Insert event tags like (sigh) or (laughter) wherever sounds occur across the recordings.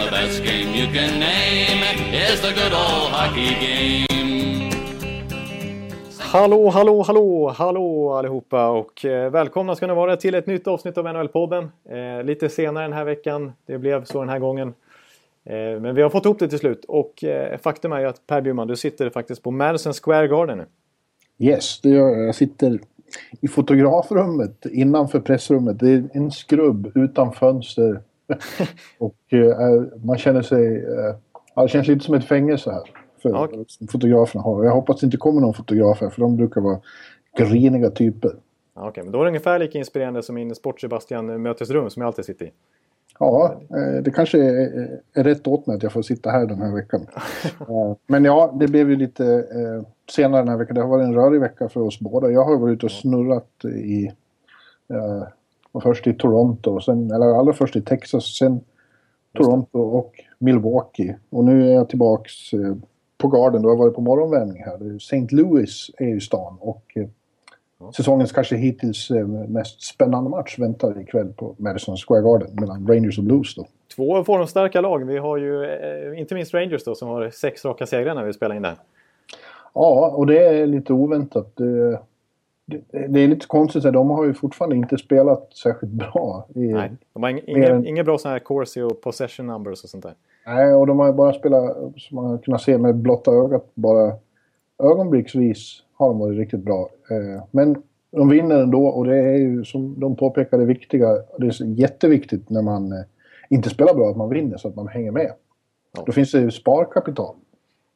And the best game you can name is the good old hockey game. Hallå, hallå, hallå, hallå allihopa och eh, välkomna ska ni vara till ett nytt avsnitt av NHL-podden. Eh, lite senare den här veckan, det blev så den här gången. Eh, men vi har fått ihop det till slut och eh, faktum är ju att Per Bjurman, du sitter faktiskt på Madison Square Garden nu. Yes, det gör jag. Jag sitter i fotografrummet innanför pressrummet. Det är en skrubb utan fönster. (laughs) och eh, man känner sig... Eh, ja, det känns lite som ett fängelse här. För Ja. fotograferna har. Jag hoppas det inte kommer någon fotograf här för de brukar vara griniga typer. Okej, men då är det ungefär lika inspirerande som min Sport-Sebastian mötesrum som jag alltid sitter i. Ja, eh, det kanske är, är rätt åt mig att jag får sitta här den här veckan. (laughs) Men ja, det blev ju lite senare den här veckan. Det har varit en rörig vecka för oss båda. Jag har varit ute och snurrat i... Och först i Toronto, och sen, eller allra först i Texas, sen Toronto och Milwaukee. Och nu är jag tillbaks eh, på Garden. Då har jag varit på morgonvärmning här. St. Louis är ju stan och eh, säsongens kanske hittills eh, mest spännande match väntar ikväll på Madison Square Garden mellan Rangers och Blues då. Två formstarka lag. Vi har ju inte minst Rangers då som har sex raka segrar när vi spelar in det här. Ja, och det är lite oväntat. Det, är lite konstigt. De har ju fortfarande inte spelat särskilt bra. I, Nej, de har inga, än- inga bra sådana här corsi och possession numbers och sånt där. Nej, och de har ju bara spelat, som man har kunnat se med blotta ögat, bara ögonblicksvis har de varit riktigt bra. Eh, men de vinner ändå och det är ju som de påpekar det viktiga. Det är jätteviktigt när man eh, inte spelar bra att man vinner så att man hänger med. Ja. Då finns det ju sparkapital.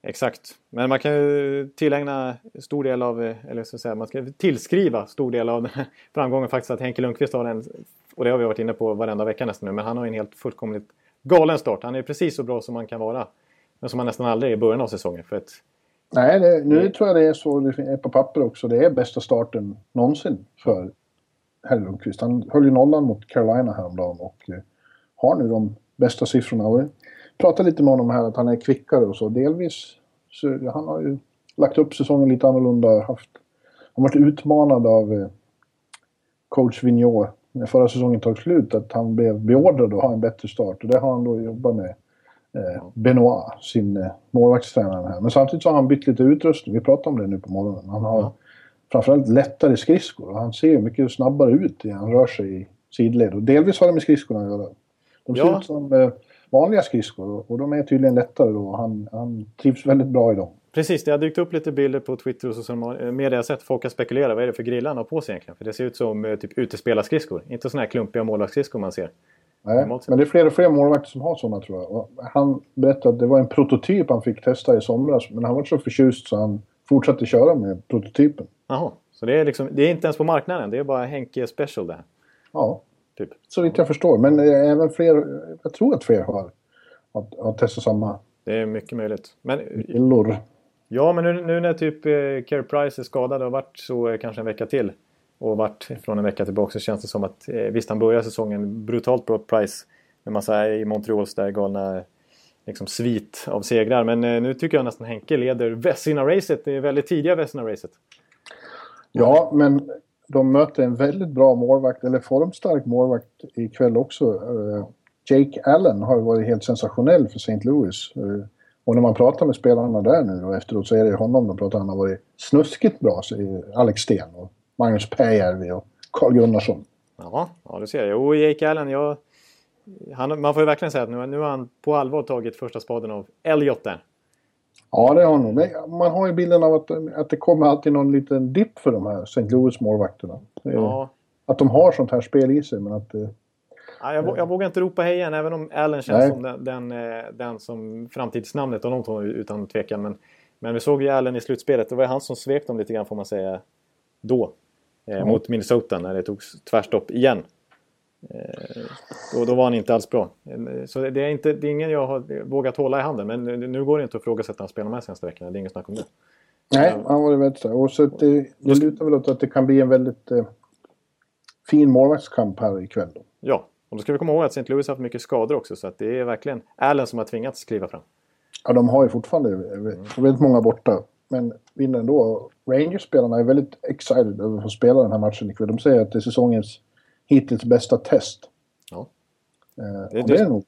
Exakt. Men man kan ju tillägna stor del av, eller så att säga, man ska tillskriva stor del av den (laughs) här framgången faktiskt att Henke Lundqvist har en, och det har vi varit inne på varenda vecka nästan nu, men han har en helt fullkomligt galen start. Han är precis så bra som man kan vara. Men som han nästan aldrig är i början av säsongen. För att, Nej, det, nu Mm. tror jag det är så det är på papper också. Det är bästa starten någonsin för herr Lundqvist. Han höll ju nollan mot Carolina häromdagen och eh, har nu de bästa siffrorna. Pratade lite med honom här att han är kvickare och så. Delvis så han har ju lagt upp säsongen lite annorlunda. Haft, han varit utmanad av eh, coach Vigneault när förra säsongen tog slut. Att han blev beordrad att ha en bättre start och det har han då jobbat med eh, Benoit, sin eh, målvaktstränare här. Men samtidigt så har han bytt lite utrustning. Vi pratar om det nu på morgonen. Han har Ja. framförallt lättare skridskor och han ser mycket snabbare ut när han rör sig i sidled. Och delvis har det med skridskorna att göra. De ser Ja. ut som eh, vanliga skridskor och- de är tydligen lättare då. och Han, han trivs väldigt bra i dem. precis, det har dykt upp lite bilder på Twitter och sociala medier. Jag har sett folk har spekulerat. Vad är det för griller han har på sig egentligen? För det ser ut som eh, typ utespelarskridskor. Inte sådana här klumpiga målvaktsskridskor man ser. Nej, men det är fler och fler målvakter som har sådana tror jag. Och han berättade att det var en prototyp han fick testa i somras. Men han var så förtjust så han fortsatte köra med prototypen. Jaha, så det är, liksom, det är inte ens på marknaden. Det är bara Henke Special det här. Ja, Typ. så vitt jag förstår. Men eh, även fler, jag tror att fler har, har, har testat samma Det är mycket möjligt. Men gillor. Ja, men nu, nu när typ eh, Care Price är skadad och har varit så eh, kanske en vecka till och varit från en vecka tillbaka så känns det som att eh, visst han börjar säsongen brutalt bra Price med massa i Montreals där galna liksom svit av segrar. Men eh, nu tycker jag nästan Henke leder Vessina-racet. Det är väldigt tidiga Vessina-racet. Ja, men de möter en väldigt bra målvakt, eller formstark målvakt ikväll också. Eh, Jake Allen har varit helt sensationell för St. Louis. Eh, och när man pratar med spelarna där nu och efteråt så är det honom de pratar. Han har varit snuskigt bra, eh, Alex Sten och Magnus Pääjärvi och Carl Gunnarsson. Ja, ja du ser. Jo, Jake Allen, jag... Han, man får ju verkligen säga att nu, nu har han på allvar tagit första spaden av Elliot där. Ja, det har nog. Men man har ju bilden av att, att det kommer alltid någon liten dipp för de här St. Louis-målvakterna. Ja, Att de har sånt här spel i sig, men att... eh, Ja, jag, jag vågar inte ropa hej än, även om Allen känns Nej. som den, den, eh, den som framtidsnamnet av de två utan tvekan. Men, men vi såg ju Allen i slutspelet. Det var han som svek dem lite grann får man säga. Då. Eh, Mot Minnesota när det togs tvärstopp igen. Eh, och då var han inte alls bra. Eh, så det är, inte, det är ingen jag har vågat hålla i handen. Men nu går det inte att ifrågasätta hans spel de här senaste veckorna. Det är inget snack om det. Nej, han var väldigt så. Och så det, det lutar väl åt att det kan bli en väldigt eh, fin målvaktskamp här ikväll. Då. Ja, och då ska vi komma ihåg att St. Louis har haft mycket skador också. Så att det är verkligen Allen som har tvingats kliva fram. Ja, de har ju fortfarande mm. väldigt många borta. Men vinner ändå. Rangers-spelarna är väldigt excited över att få spela den här matchen ikväll. De säger att det är säsongens hittills bästa test. Ja. Eh, det, det, är nog.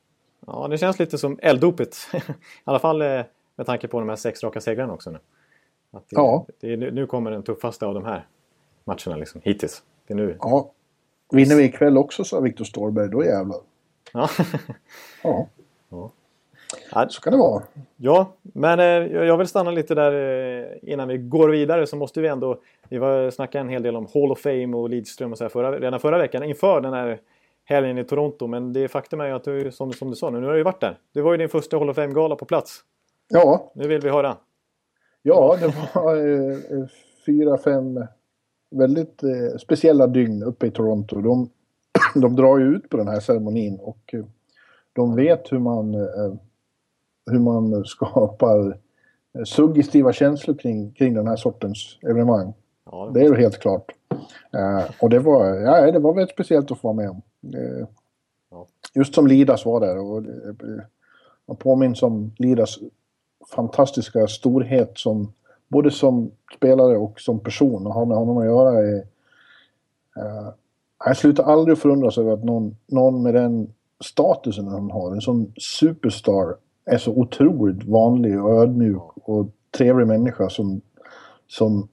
Ja, det känns lite som elddopet. (laughs) I alla fall eh, med tanke på de här sex raka segrarna också nu. Det, ja. Det, nu kommer den tuffaste av de här matcherna liksom, hittills. Det är nu. Ja. Vinner vi ikväll också, sa Viktor Ståhlberg, då jävlar. Ja. (laughs) ja. ja. Så kan det vara. Ja, men eh, jag vill stanna lite där eh, innan vi går vidare så måste vi ändå... Vi var snackade en hel del om Hall of Fame och Lidström och så här förra, redan förra veckan inför den här helgen i Toronto. Men det faktum är ju att du, som, som du sa nu, nu har du ju varit där. Det var ju din första Hall of Fame-gala på plats. Ja. Nu vill vi höra. Ja, det var eh, fyra, fem väldigt eh, speciella dygn uppe i Toronto. De, (clears throat) de drar ju ut på den här ceremonin och eh, de vet hur man, hur man skapar eh, suggestiva känslor kring, kring den här sortens evenemang. Ja, det, det är ju helt klart. Uh, och det var, ja, det var väldigt speciellt att få vara med om. Ja. Just som Lidas var där. Och, man påminns om Lidas fantastiska storhet som både som spelare och som person och har med honom att göra är... Uh, jag slutar aldrig förundras över att någon, någon med den statusen han har, en sån superstar, är så otroligt vanlig och ödmjuk och trevlig människa som, som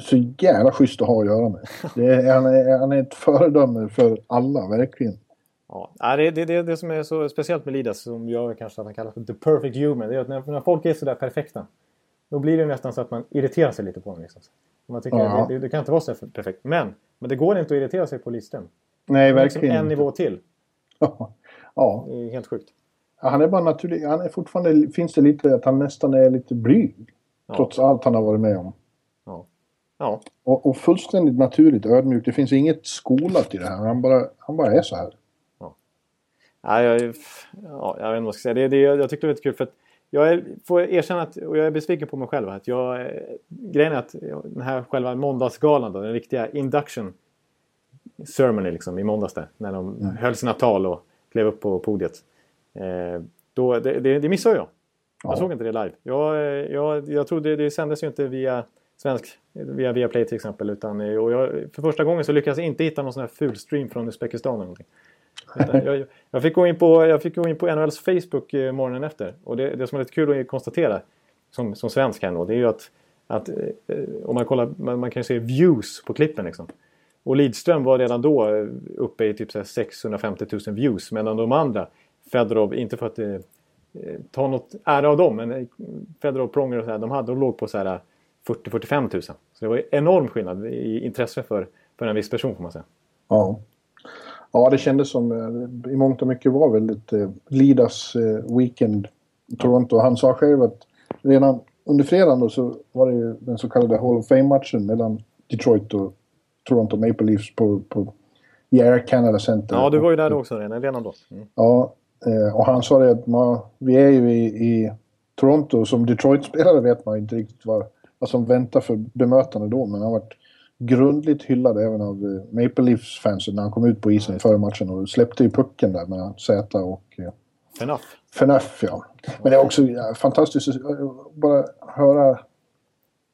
så jävla schysst att ha att göra med. (laughs) Är, han, är, han är ett föredöme för alla, verkligen. Ja, det är det, det, det som är så speciellt med Lidas som gör kanske att han kallas för the perfect human. Det är att när, när folk är sådär perfekta då blir det nästan så att man irriterar sig lite på honom. Liksom. Man tycker ja. det, det, kan inte vara så perfekt. Men, men det går inte att irritera sig på Lidström. Nej, verkligen liksom En nivå till. (laughs) ja. Det är helt sjukt. Ja, han är bara naturlig. Han är fortfarande, finns det lite att han nästan är lite blyg. Ja. Trots allt han har varit med om. Ja. Ja. Och, och fullständigt naturligt ödmjuk. Det finns inget skolat i det här. Han bara, han bara är så här. Ja. Ja, jag, ja, jag vet inte vad jag ska säga. Det, det, jag tyckte det var lite kul för att jag är, får erkänna att, och jag är besviken på mig själv, att jag, grejen är att den här själva måndagsgalan då, den riktiga induction ceremony liksom i måndags där, när de mm. höll sina tal och klev upp på podiet. Eh, då, det, det, det missade jag. Jag ja. såg inte det live. Jag, jag, jag trodde det sändes ju inte via svensk, via Viaplay till exempel. Utan, och jag, för första gången så lyckades jag inte hitta någon sån här ful stream från Uzbekistan eller någonting. Jag, jag, fick gå in på, jag fick gå in på NHLs Facebook eh, morgonen efter. Och det, det som är lite kul att konstatera som, som svensk här nu, det är ju att, att eh, om man kollar, man, man kan ju se views på klippen liksom. Och Lidström var redan då eh, uppe i typ 650 000 views medan de andra, Fedorov, inte för att eh, ta något ära av dem, men Fedorov, Pronger och så här, de, hade, de låg på 40-45 000. Så det var enorm skillnad i intresse för, för en viss person får man säga. Ja. Ja, det kändes som eh, i mångt och mycket var väldigt eh, Lidas eh, weekend i Toronto. Han sa själv att redan under fredagen då så var det ju den så kallade Hall of Fame-matchen mellan Detroit och Toronto Maple Leafs på, på Air Canada Center. Ja, du var ju där då också redan då. Mm. Ja, eh, och han sa det att man, vi är ju i, i Toronto. Som Detroit-spelare vet man inte riktigt vad, vad som väntar för bemötande då. Men han har varit grundligt hyllad även av eh, Maple Leafs-fansen när han kom ut på isen före matchen och släppte ju pucken där mellan Zäta och... Eh, Fenaf. Fenaf, ja. Men det är också ja, fantastiskt att bara höra...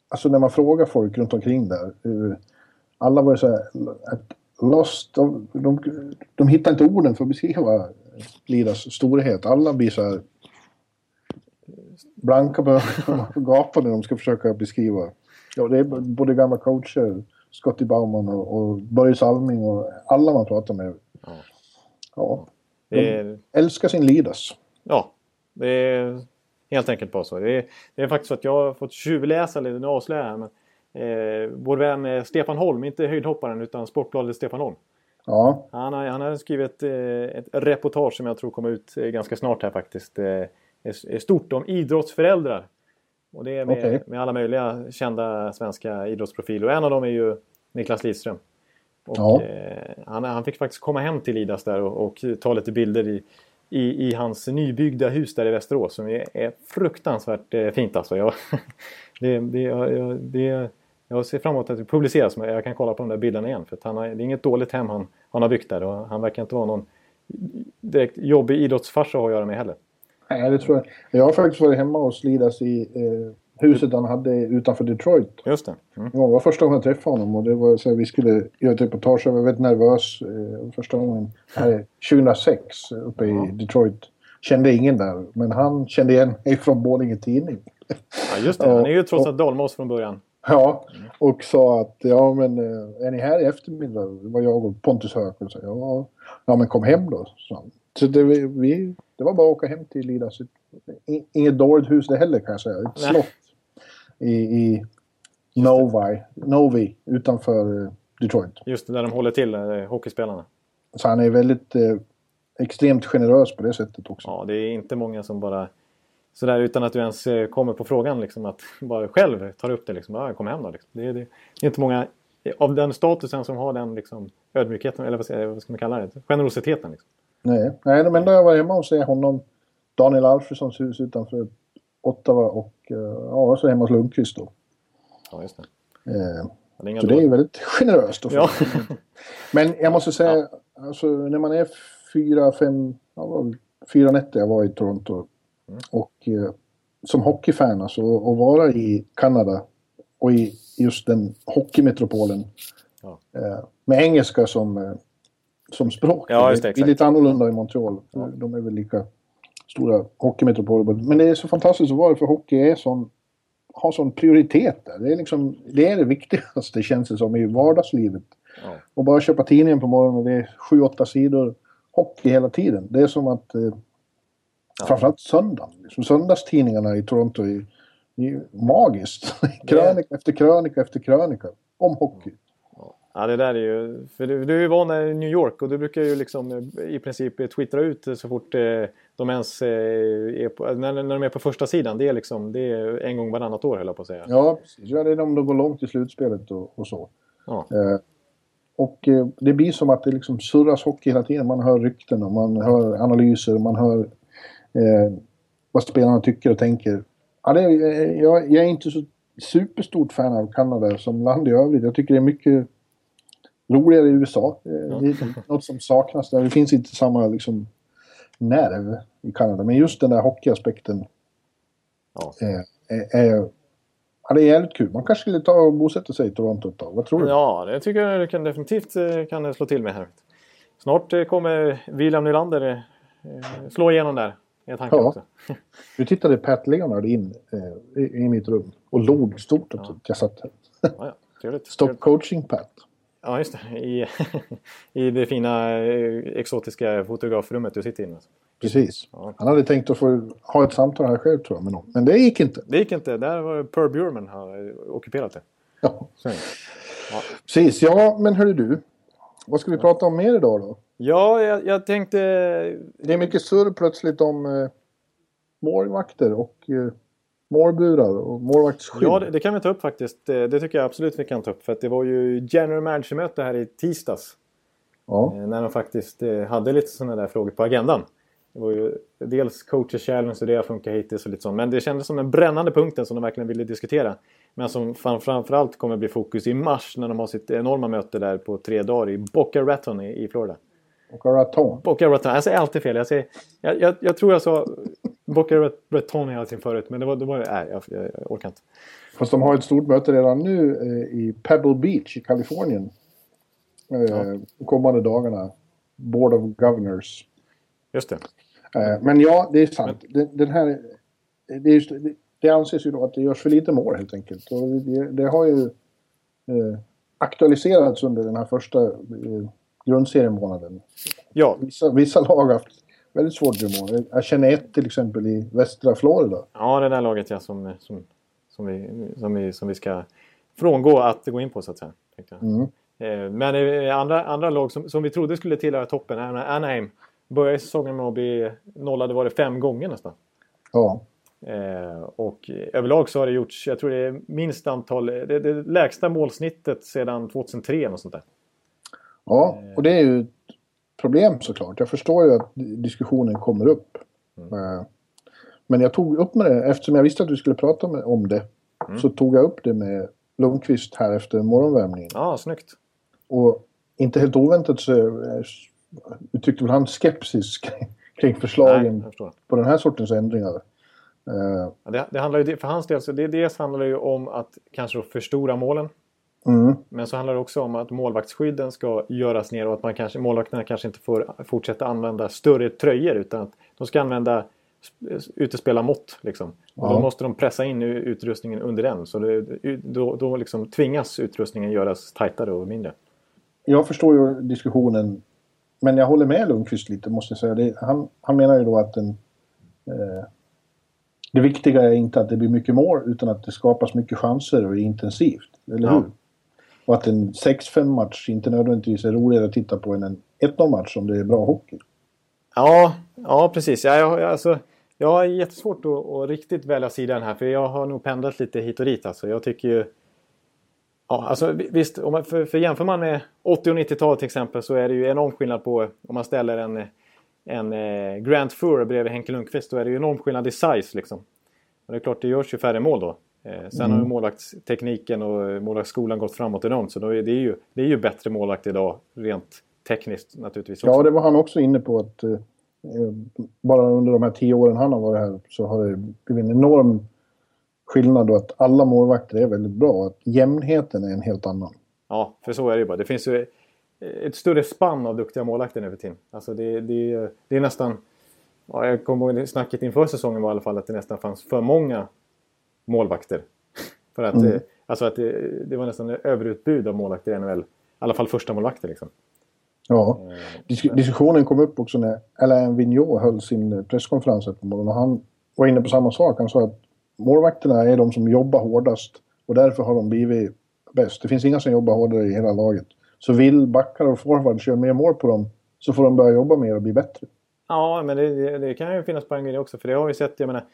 Alltså när man frågar folk runt omkring där. Alla var ju så här... Lost, de, de, de hittar inte orden för att beskriva Lidas storhet. Alla blir så här blanka på (laughs) gapande när de ska försöka beskriva. Ja, det är både gamla coacher Scotty Bauman och, och Börje Salming och alla man pratar med. Ja. ja. De är... älskar sin Lidas. Ja, det är helt enkelt bara så. Det är, det är faktiskt så att jag har fått tjuvläsa lite, nu avslöjar jag men eh, Vår vän eh, Stefan Holm, inte höjdhopparen utan Sportbladet Stefan Holm. Ja. Han har, han har skrivit eh, ett reportage som jag tror kommer ut eh, ganska snart här faktiskt. Eh, är stort om idrottsföräldrar och det är med, okay. med alla möjliga kända svenska idrottsprofiler. Och en av dem är ju Niklas Lidström. Och, ja. eh, han, han fick faktiskt komma hem till Lidas där och, och ta lite bilder i, i, i, hans nybyggda hus där i Västerås som är, är fruktansvärt eh, fint alltså. Jag, (laughs) det, det, jag, det, jag ser fram emot att det publiceras men jag kan kolla på de där bilderna igen för han har, det är inget dåligt hem han, han har byggt där och han verkar inte vara någon direkt jobbig idrottsfarsa att göra med heller. Nej, det tror jag. Jag har faktiskt varit hemma hos Lidas i eh, huset han hade utanför Detroit. Just det. Mm. det var första gången jag träffade honom och det var så här, vi skulle göra ett reportage. Jag var väldigt nervös eh, första gången. Här 2006 uppe i mm. Detroit. Kände ingen där, men han kände igen mig från Borlänge Tidning. Ja, just det, han är ju trots (laughs) allt dalmas från början. Ja, och sa att ja men eh, är ni här i eftermiddag? Det var jag och Pontus Höök och sa ja, ja men kom hem då. Så, så det, vi, det var bara att åka hem till Lidas. Inget dåligt hus det heller kan jag säga. Ett slott i, i Novi, Novi utanför eh, Detroit. Just det, där de håller till, eh, hockeyspelarna. Så han är väldigt eh, extremt generös på det sättet också. Ja, det är inte många som bara sådär utan att du ens eh, kommer på frågan liksom att (laughs) bara själv tar upp det liksom. Ja, kom hem då. Liksom. Det, det, det, är inte många av den statusen som har den liksom, ödmjukheten, eller vad ska, vad ska man kalla det? Generositeten. Liksom. Nej, Nej de enda jag var hemma hos är honom, Daniel Alfredssons hus utanför Ottawa och uh, ja, så hemma hos Lundqvist då. Ja, just det. Eh, det så det är väldigt generöst. Ja. (laughs) Men jag måste säga, ja. alltså, när man är fyra, fem, ja, fyra nätter jag var i Toronto. Och eh, som hockeyfan alltså, och vara i Kanada och i just den hockeymetropolen ja. eh, med engelska som, eh, som språk. Ja, det, det är lite annorlunda i Montreal. De är väl lika stora hockeymetropoler. Men det är så fantastiskt att vara för hockey är sån, har sån prioritet där. Det är, liksom, det är det viktigaste (laughs) känns det som i vardagslivet. Ja. Och bara köpa tidningen på morgonen och det är sju, åtta sidor hockey hela tiden. Det är som att eh, ja. framförallt söndagen. Liksom söndagstidningarna i Toronto är, är magiskt. (laughs) krönika efter krönika efter krönika om hockey. Ja, det där är ju... För du, du är ju van i New York och du brukar ju liksom eh, i princip twittra ut så fort eh, de ens eh, är på, när, när de är på första sidan. Det är liksom det är en gång varannat år höll jag på att säga. Ja, precis. Ja, det är om de går långt i slutspelet och, och så. Ja. Eh, och eh, det blir som att det liksom surras hockey hela tiden. Man hör rykten och man hör analyser. Man hör eh, vad spelarna tycker och tänker. Ja, det, jag, jag är inte så superstort fan av Kanada som land i övrigt. Jag tycker det är mycket roligare i USA. Eh. Det är något som saknas där. Det finns inte samma liksom, nerv i Kanada. Men just den där hockeyaspekten ja. är, är, är, ja, det är jävligt kul. Man kanske skulle ta och bosätta sig i Toronto ett tag. Vad tror du? Ja, det tycker jag det kan definitivt eh, kan slå till med här. Snart eh, kommer William Nylander slå igenom där. Är tanken ja. också. (laughs) Nu tittade Pat Leonard in eh, i, i, mitt rum och log stort. Ja. Jag satt här. Ja, ja. Stop coaching Pat. Ja, just det. I, (laughs) i det fina eh, exotiska fotografrummet du sitter i. Precis. Ja. Han hade tänkt att få ha ett samtal här själv tror jag med någon. Men det gick inte. Det gick inte. Där var Per Bjurman har ockuperat det. Ja. ja. Precis. Ja, men hörru du. Vad ska vi prata om mer idag då? Ja, jag, jag tänkte... Det är mycket surr plötsligt om eh, målvakter och eh, målburar och målvaktsskydd. Ja, det, det, kan vi ta upp faktiskt. Det, det, tycker jag absolut vi kan ta upp. För att det var ju general manager-möte här i tisdags. Ja. Eh, när de faktiskt eh, hade lite sådana där frågor på agendan. Det var ju dels coaches challenge och det har funkat hittills och lite sånt. Men det kändes som den brännande punkten som de verkligen ville diskutera. Men som framförallt kommer bli fokus i mars när de har sitt enorma möte där på tre dagar i Boca Raton i, i Florida. Boca Raton? Boca Raton. Jag säger alltid fel. Jag, säger, jag, jag, jag tror jag sa Boca Raton hela tiden förut. Men det var... Det var nej, jag, jag, jag orkar inte. Fast de har ett stort möte redan nu eh, i Pebble Beach i Kalifornien. Eh, ja. kommande dagarna. Board of Governors. Just det. Eh, men ja, det är sant. Men... Den, den, här... Det, är det, det anses ju då att det görs för lite mål helt enkelt. Och det, det har ju eh, aktualiserats under den här första eh, grundseriemånaden. Ja. Vissa, vissa lag har haft väldigt svårt mål. Jag känner ett till exempel i västra Florida. Ja, det där laget ja, som, som, som, vi, som, vi, som vi ska frångå att gå in på så att säga. Mm. Eh, men andra, andra lag som, som vi trodde skulle tillhöra toppen, Anaheim, började säsongen med att bli nollade var det fem gånger nästan. Ja. Eh, och överlag så har det gjorts, jag tror det är minst antal, det, det lägsta målsnittet sedan 2003 och sånt där. Ja, och det är ju ett problem såklart. Jag förstår ju att diskussionen kommer upp. Mm. Men jag tog upp med det, eftersom jag visste att du skulle prata om det, mm. så tog jag upp det med Lundqvist här efter morgonvärmningen. Ja, snyggt. Och inte helt oväntat så eh, uttryckte väl han skepsis kring förslagen Nej, på den här sortens ändringar. Det, det, handlar ju, för hans del så det, dels handlar det ju om att kanske förstora målen. Mm. Men så handlar det också om att målvaktsskydden ska göras ner och att man kanske, målvakterna kanske inte får fortsätta använda större tröjor utan att de ska använda utespela mått. Liksom. Och ja. då måste de pressa in utrustningen under den. Så det, då, då liksom tvingas utrustningen göras tajtare och mindre. Jag förstår ju diskussionen. Men jag håller med Lundqvist lite måste jag säga. Det, han, han menar ju då att den, eh, det viktiga är inte att det blir mycket mål utan att det skapas mycket chanser och är intensivt. Eller ja. hur? Och att en 6-5 match inte nödvändigtvis är roligare att titta på än en 1-0 match om det är bra hockey. Ja, ja precis. Ja, jag, alltså, jag har jättesvårt att, att riktigt välja sidan här för jag har nog pendlat lite hit och dit. Alltså. Jag tycker ju... Ja, alltså visst, om man, för, för jämför man med 80 och 90-talet till exempel så är det ju enorm skillnad på om man ställer en, en eh, Grant Fur bredvid Henke Lundqvist. Då är det ju enorm skillnad i size liksom. Och det är klart, det görs ju färre mål då. Eh, sen mm. har ju målvaktstekniken och målvaktsskolan gått framåt enormt. Så då är det, är ju, det är ju bättre målvakt idag rent tekniskt naturligtvis. Också. Ja, det var han också inne på att eh, bara under de här tio åren han har varit här så har det blivit en enorm skillnad då att alla målvakter är väldigt bra. Att jämnheten är en helt annan. Ja, för så är det ju bara. Det finns ju ett större spann av duktiga målvakter nu för tiden. Alltså det, det, det är nästan... Ja, jag kommer ihåg snacket inför säsongen var i alla fall att det nästan fanns för många målvakter. För att, mm. alltså att det, det var nästan överutbud av målvakter i NHL. I alla fall första målvakter liksom. Ja, eh, Dis diskussionen kom upp också när Alain Vigneault höll sin presskonferens på morgonen. Och han var inne på samma sak. Han sa att målvakterna är de som jobbar hårdast och därför har de blivit bäst. Det finns inga som jobbar hårdare i hela laget. Så vill backar och forwards göra mer mål på dem så får de börja jobba mer och bli bättre. Ja, men det, det kan ju finnas poäng i det också. För det har vi sett, jag menar,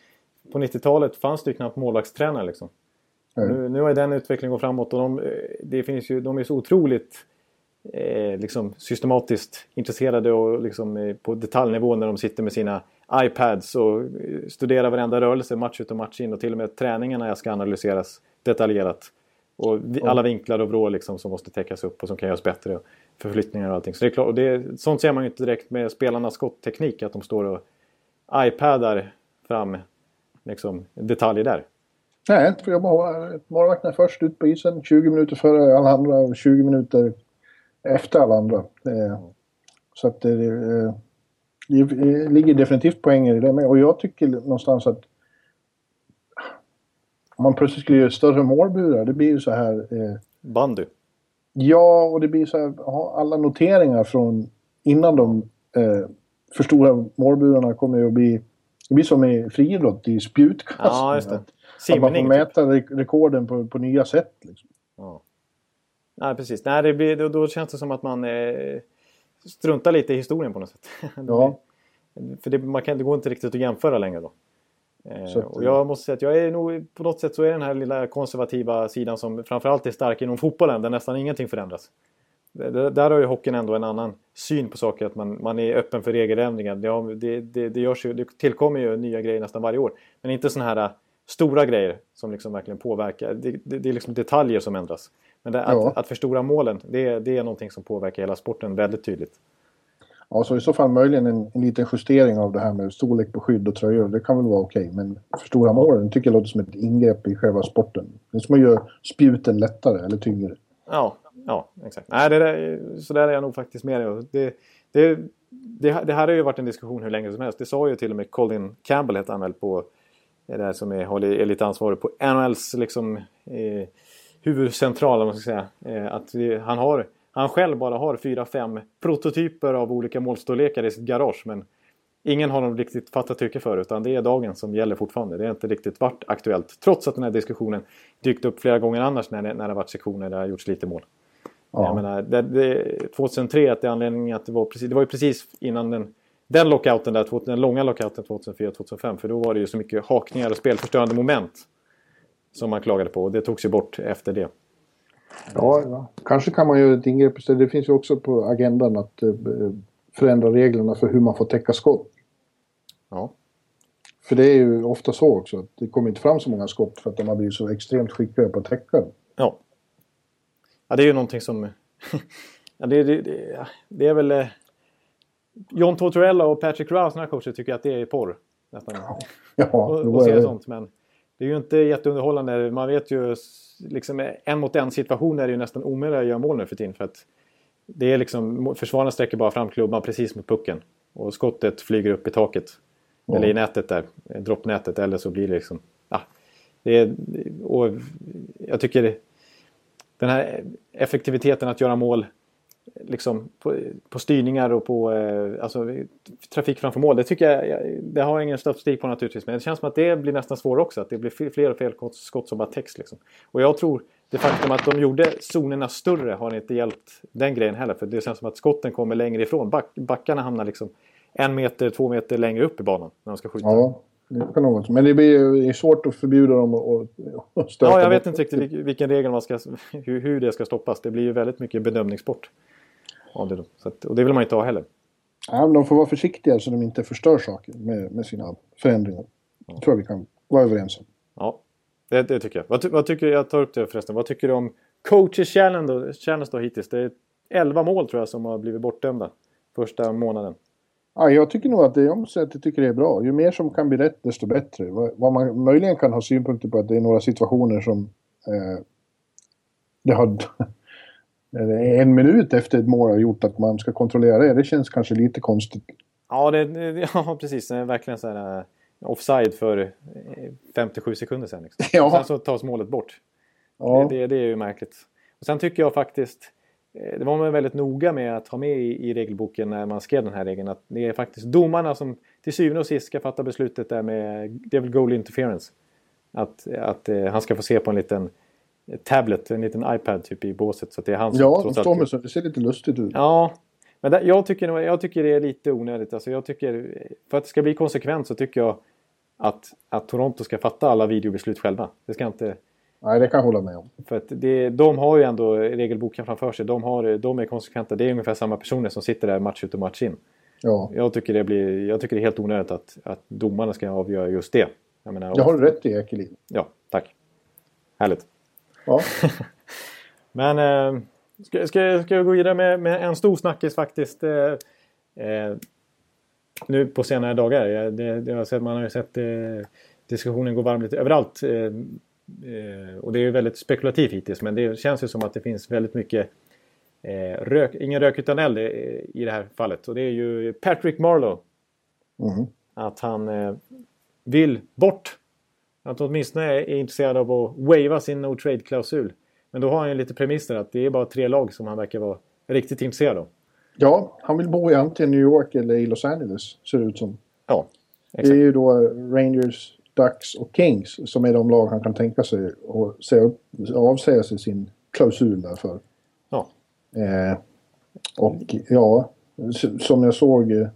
på 90-talet fanns det ju knappt målvaktstränare liksom. Mm. Nu, nu har den utvecklingen gått framåt och de, det finns ju, de är så otroligt eh, liksom systematiskt intresserade och liksom, eh, på detaljnivå när de sitter med sina iPads och eh, studerar varenda rörelse match ut och match in och till och med träningarna ska analyseras detaljerat. Och alla vinklar och vrår liksom som måste täckas upp och som kan göras bättre. Förflyttningar och allting. Så det är klart, och det, sånt ser man ju inte direkt med spelarnas skottteknik att de står och iPadar fram liksom, detaljer där. Nej, för jobba Målvakten är först ut på isen, 20 minuter före alla andra och 20 minuter efter alla andra. Så att det, det ligger definitivt poänger i det med. Och jag tycker någonstans att om man plötsligt skulle göra större målburar, det blir ju så här... Eh, Bandy? Ja, och det blir så här, alla noteringar från innan de eh, för stora målburarna kommer ju att bli... Det blir som i friidrott, i spjutkastning. Ja, just det. Att man får mäta rekorden på, på nya sätt. Liksom. Ja. Nej, precis. Nej, det blir, då, då känns det som att man eh, struntar lite i historien på något sätt. (laughs) Ja. För det, man kan, det går inte riktigt att jämföra längre då. Eh, och jag måste säga att jag är nog, på något sätt så är den här lilla konservativa sidan som framförallt är stark inom fotbollen där nästan ingenting förändras. Där har ju hockeyn ändå en annan syn på saker, att man, man är öppen för regeländringar. Det, det, det, det, görs ju, det tillkommer ju nya grejer nästan varje år. Men inte sådana här stora grejer som liksom verkligen påverkar. Det, det, det är liksom detaljer som ändras. Men det, ja. att, att förstora målen, det, det är någonting som påverkar hela sporten väldigt tydligt. Ja, så i så fall möjligen en, en liten justering av det här med storlek på skydd och tröjor. Det kan väl vara okej. Okay. Men förstora målen tycker jag låter som ett ingrepp i själva sporten. Det är som att göra spjuten lättare eller tyngre. Ja, ja exakt. Nej, det där, så där är jag nog faktiskt med dig. Det, det, det, det här har ju varit en diskussion hur länge som helst. Det sa ju till och med Colin Campbell, hette han väl, på det där som är, är lite ansvarig på NHLs liksom, eh, huvudcentral, om man ska säga. Eh, att vi, han, har, han själv bara har fyra, fem prototyper av olika målstorlekar i sitt garage. Men ingen har de riktigt fattat tycke för utan det är dagen som gäller fortfarande. Det har inte riktigt varit aktuellt. Trots att den här diskussionen dykt upp flera gånger annars när det, när det varit sektioner där det har gjorts lite mål. Ja. Jag menar, det, det, 2003, att det, anledningen att det, var precis, det var ju precis innan den den lockouten där, den långa lockouten 2004-2005. För då var det ju så mycket hakningar och spelförstörande moment. Som man klagade på och det togs ju bort efter det. Ja, ja, kanske kan man göra ett ingrepp istället. Det finns ju också på agendan att eh, förändra reglerna för hur man får täcka skott. Ja. För det är ju ofta så också att det kommer inte fram så många skott för att de har blivit så extremt skickliga på att täcka. Ja. Ja, det är ju någonting som... (laughs) ja, det, det, det, det är väl... Eh, John Tortorella och Patrick Rouse, några coacher, tycker att det är porr. Nästan. Ja, (laughs) och, och se sånt. Men det är ju inte jätteunderhållande. Man vet ju liksom en mot en situation är det ju nästan omöjligt att göra mål nu för tiden. För att det är liksom, försvararna sträcker bara fram klubban precis mot pucken. Och skottet flyger upp i taket. Ja. Eller i nätet där, eh, droppnätet. Eller så blir det liksom... Ja, det är, och jag tycker den här effektiviteten att göra mål liksom på, på styrningar och på eh, alltså, trafik framför mål. Det tycker jag, jag, det har jag ingen statistik på naturligtvis. Men det känns som att det blir nästan svårare också. Att det blir fler- och fler skott som bara täcks. Liksom. Och jag tror det faktum att de gjorde zonerna större har inte hjälpt den grejen heller. För det känns som att skotten kommer längre ifrån. Back, backarna hamnar liksom en meter, två meter längre upp i banan när de ska skjuta. Ja, vara så. Men det blir är svårt att förbjuda dem att- stöta Ja, jag vet inte riktigt vilken, vilken regel man ska, hur, hur det ska stoppas. Det blir ju väldigt mycket bedömningssport. Av det att, och det vill man inte ha heller. Ja, men de får vara försiktiga så de inte förstör saker med, med sina förändringar. Det tror jag vi kan vara överens om. Ja, det, det tycker jag. Vad, vad tycker Jag tar upp det förresten. Vad tycker du om coaches challenge challenge då hittills? Det är 11 mål tror jag som har blivit bortdömda första månaden. Ja, jag tycker nog att det, jag måste säga att jag tycker det är bra. Ju mer som kan bli rätt, desto bättre. Vad, man möjligen kan ha synpunkter på att det är några situationer som eh, det har (laughs) eh, en minut efter ett mål har gjort att man ska kontrollera det. Det känns kanske lite konstigt. Ja, det, (laughs) ja precis. Det är verkligen så här, eh, offside för eh, 57 sekunder sedan. Liksom. (laughs) Ja. Sen så tas målet bort. Ja, Det, det, det är ju märkligt. Och sen tycker jag faktiskt, eh, det var man väldigt noga med att ha med i, i regelboken när man skrev den här regeln, att det är faktiskt domarna som till syvende och sist ska fatta beslutet där med Devil Goal Interference. Att, att eh, han ska få se på en liten tablet, en liten iPad typ i båset. Så det är han som ja trots allt- så. Det ser lite lustigt ut. Ja, men där, jag, tycker, jag tycker det är lite onödigt. Alltså jag tycker, för att det ska bli konsekvent så tycker jag att, att Toronto ska fatta alla videobeslut själva. Det ska inte... Nej, det kan jag hålla med om. För att det, de har ju ändå regelboken framför sig. De, har, de är konsekventa. Det är ungefär samma personer som sitter där match ut och match in. Ja, Jag tycker det, blir, jag tycker det är helt onödigt att, att domarna ska avgöra just det. Jag menar, det har du rätt i Ekelid. Ja, tack. Härligt. Ja. (laughs) Men eh, ska, ska, ska jag gå vidare med, med en stor snackis faktiskt. Eh, eh, nu på senare dagar. Jag, det, det har jag sett, man har ju sett eh, diskussionen gå varm lite överallt. Eh, och det är ju väldigt spekulativt hittills. Men det känns ju som att det finns väldigt mycket eh, rök, ingen rök utan eld i det här fallet. Och det är ju Patrick Marlowe. Mhm. Att han eh, vill bort. Att åtminstone är intresserad av att wava sin no trade-klausul. Men då har han ju lite premisser att det är bara tre lag som han verkar vara riktigt intresserad av. ja, han vill bo i antingen New York eller i Los Angeles, ser det ut som. Ja, Det är exakt. ju då Rangers, Ducks och Kings som är de lag han kan tänka sig att avsäga sig sin klausul därför. Ja. Eh, och ja, som jag såg eh,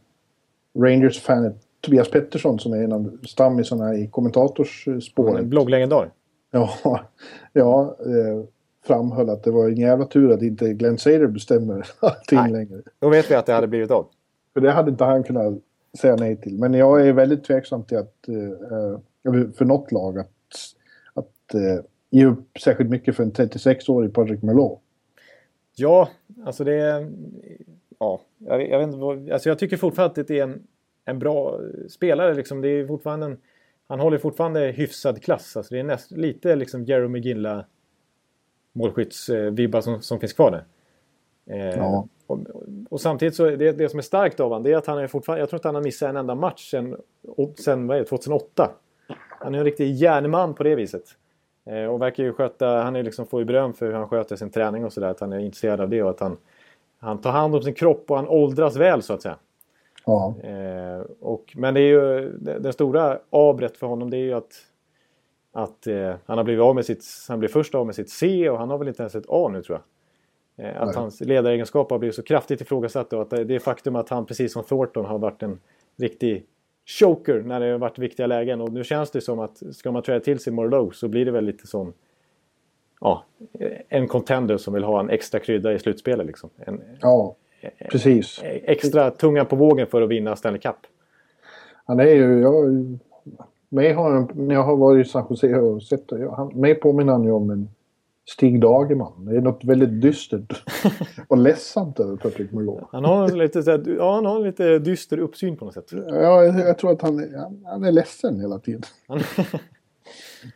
Rangers-fanet Tobias Pettersson som är en av stammisarna i kommentatorsspåret. en blogglegendar. Ja, (laughs) ja eh, framhöll att det var en jävla tur att inte Glenn Sader bestämmer (laughs) allting Nej. längre. Då vet vi att det hade blivit av. För det hade inte han kunnat säga nej till. Men jag är väldigt tveksam till att eh, eh, för något lag att, att eh, ge upp särskilt mycket för en 36-årig Patrick Melot. Ja, alltså det. Ja, jag, jag vet inte vad... Alltså jag tycker fortfarande att det är en, en bra spelare liksom. Det är fortfarande en, han håller fortfarande hyfsad klass. Alltså det är näst, lite liksom Jeremy Gilla målskyttsvibbar som, som finns kvar där. Eh, Ja. och, och samtidigt så är det, det som är starkt av honom det är att han är fortfarande... Jag tror inte han har missat en enda match sen, sen vad är det, 2008. Han är en riktig järnman på det viset. Eh, och verkar ju sköta, han är liksom, får ju beröm för hur han sköter sin träning och sådär. Att han är intresserad av det och att han, han tar hand om sin kropp och han åldras väl så att säga. Ja, Eh, och, men det är ju det, stora abret för honom det är ju att, att eh, han har blivit av med sitt, han blev först av med sitt C och han har väl inte ens ett A nu tror jag. Eh, att Nej. hans ledaregenskaper har blivit så kraftigt ifrågasatta och att det, det faktum att han precis som Thornton har varit en riktig choker när det har varit viktiga lägen och nu känns det som att ska man träda till sig Morlow så blir det väl lite sån ja, en contender som vill ha en extra krydda i slutspelet. Liksom. En, Ja, precis. extra tunga på vågen för att vinna Stanley Cup. Han är ju... Jag, mig har när jag har varit i San Jose och sett jag, han, mig påminner han ju om en Stig Dagerman. Det är något väldigt dystert och ledsamt över Patrick Marleau. Han har lite, så här, ja, han har lite dyster uppsyn på något sätt. Ja, jag, jag tror att han, han, han är ledsen hela tiden. (laughs)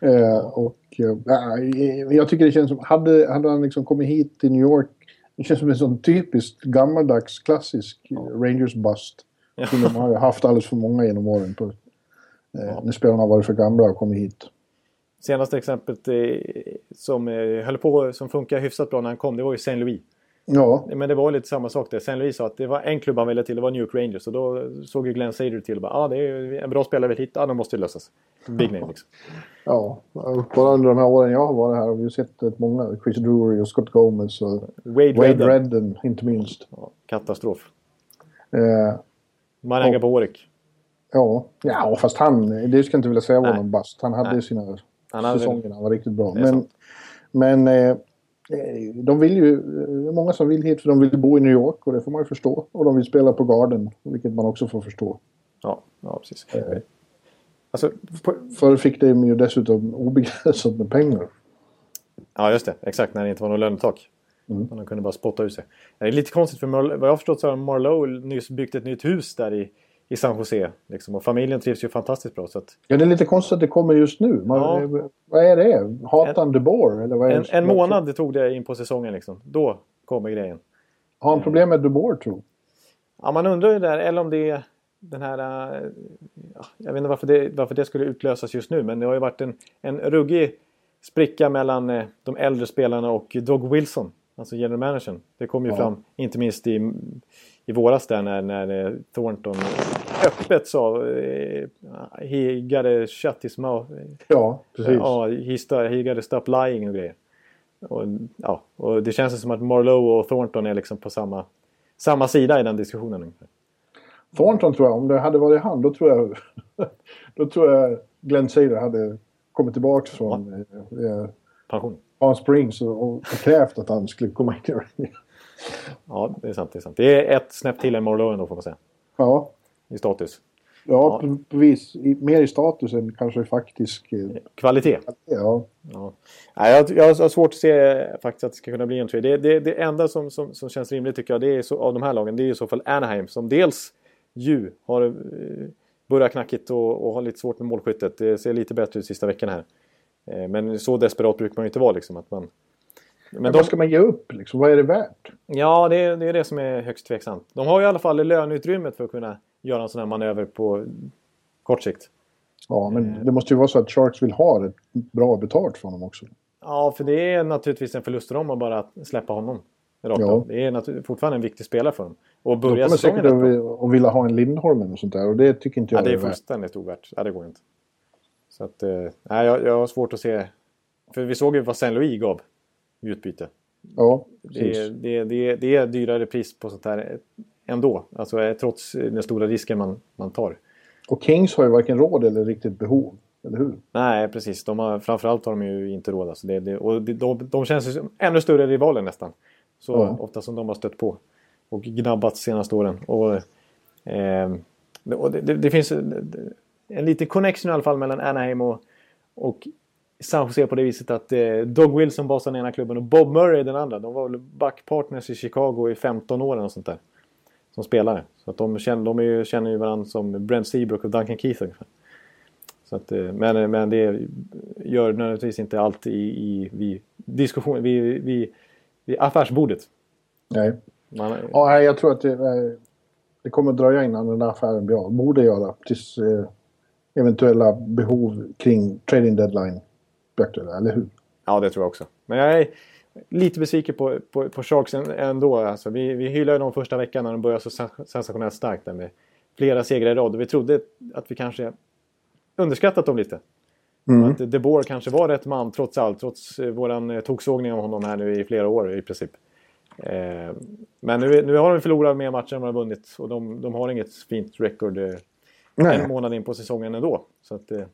Eh, och eh, jag tycker det känns som, hade, hade han liksom kommit hit till New York, det känns som en sån typisk gammaldags klassisk eh, Rangers-bust. Som de har haft alldeles för många genom åren. På, eh, När spelarna har varit för gamla och kommit hit. Senaste exemplet som eh, höll på, som funkar hyfsat bra när han kom, det var ju St. Louis. Ja, Men det var lite samma sak där. St. Louis sa att det var en klubb han ville till, det var New York Rangers. Och då såg ju Glenn Sader till och bara, ja ah, det är en bra spelare vi hittar, ja, de måste ju lösas. Big name liksom. ja, bara under de här åren jag har varit här har vi ju sett ett många. Chris Drury och Scott Gomez och Wade, Wade Redden. Inte minst. Ja, katastrof. Eh, Maranga Borik. ja, ja, fast han, det ska jag inte vilja säga var någon bust. Han hade Nej. sina Han hade säsonger när han var riktigt bra. Men, men eh, de vill ju, det är många som vill hit för de vill bo i New York och det får man ju förstå. Och de vill spela på Garden, vilket man också får förstå. Ja, ja precis. Eh. Alltså, på, Förr fick de ju dessutom obegränsat med pengar. ja, just det. Exakt, när det inte var något lönetak. Mm. Man kunde bara spotta ut sig. Det är lite konstigt för vad jag har förstått så har Marlowe nyss byggt ett nytt hus där i, i San Jose. Liksom. Och familjen trivs ju fantastiskt bra. Så att Ja, det är lite konstigt att det kommer just nu. Man, Ja. Vad är det? Eller vad är en, en månad det tog det in på säsongen. Liksom. Då kommer grejen. Har han problem med DeBoer, tror Ja, man undrar ju där, eller om det är den här... äh, ja, jag vet inte varför det, varför det skulle utlösas just nu, men det har ju varit en, en ruggig spricka mellan eh, de äldre spelarna och Doug Wilson, alltså general managern. Det kom ju Ja. fram, inte minst i, i våras där när, när eh, Thornton öppet sa eh, He gotta shut his mouth. Ja, precis. Ja, he, sta- he gotta stop lying och grejer. Och, ja, och det känns som att Marlowe och Thornton är liksom på samma, samma sida i den diskussionen. ungefär. Thornton tror jag, om det hade varit han, då tror jag, (laughs) då tror jag Glenn Sader hade kommit tillbaka från eh, eh, Pension. Palm Springs och, och krävt att han skulle komma in i. Ja, det är sant. Det är sant. Det är ett snäpp till än Marlowe ändå får man säga. Ja, I status. ja, Ja. I, mer i status än kanske faktisk... eh, Kvalitet. Ja, Ja. Nej, jag, jag har svårt att se eh, faktiskt att det ska kunna bli en trade. Det, det, det enda som, som, som känns rimligt tycker jag det är så, av de här lagen det är i så fall Anaheim som dels ju har eh, börjat knackigt och, och har lite svårt med målskyttet. Det ser lite bättre ut sista veckan här. Eh, men så desperat brukar man ju inte vara liksom. Att man, men men de, vad ska man ge upp liksom? Vad är det värt? Ja, det, är- det är det som är högst tveksamt. De har i alla fall löneutrymmet för att kunna göra en sån här manöver på kort sikt. Ja, men det måste ju vara så att Sharks vill ha ett bra betalt från dem också. Ja, för det är naturligtvis en förlust för dem att bara släppa honom. Rakt Ja. Det är fortfarande en viktig spelare för dem. Och De börja kommer säsongen säkert att vilja ha en Lindholmen och sånt där och det tycker inte Ja, jag det är är fullständigt ovärt. Ja, det går inte. Så att, eh, nej, jag, jag har svårt att se. För vi såg ju vad Saint Louis gav utbyte. Ja, Det, är- det, är- det, är- det är dyrare pris på sånt här ändå. Alltså eh, trots den stora risken man, man tar. Och Kings har ju varken råd eller riktigt behov. Eller hur? Nej, precis. De har, framförallt har de ju inte råd. Alltså det, och det, de, de känns som ännu större rivaler nästan. Så Ja. ofta som de har stött på. Och gnabbats senaste åren. Och, det- och det, finns en en liten connection i alla fall mellan Anaheim och, och San Jose på det viset att eh, Doug Wilson basar den ena klubben och Bob Murray den andra. De var väl backpartners i Chicago i 15 år och sånt där. Som spelare. Så att de, känner, de ju, känner ju varandra som Brent Seabrook och Duncan Keith ungefär. Så att, eh, men, men det gör nödvändigtvis inte allt i, i vid diskussion, vid, vid, vid affärsbordet. Nej. Man, Ja, jag tror att det, eh, det kommer att dröja innan den där affären blir av. Borde göra. Tills eh, eventuella behov kring trading deadline aktuella, eller hur? Ja, det tror jag också. Men jag är lite besviken på, på, på Sharks än- ändå. Alltså, vi, vi hyllade dem första veckan när de började så sens- sensationellt starkt. Där med flera segrar i rad. Vi trodde att vi kanske underskattat dem lite. Mm. Att De Boer kanske var rätt man trots allt. Trots eh, våran eh, toksågning av honom här nu i flera år i princip. Eh, men nu, nu har de förlorat mer matcher än vad de har vunnit. Och de, de har inget fint record eh, en månad in på säsongen ändå. Så att, eh,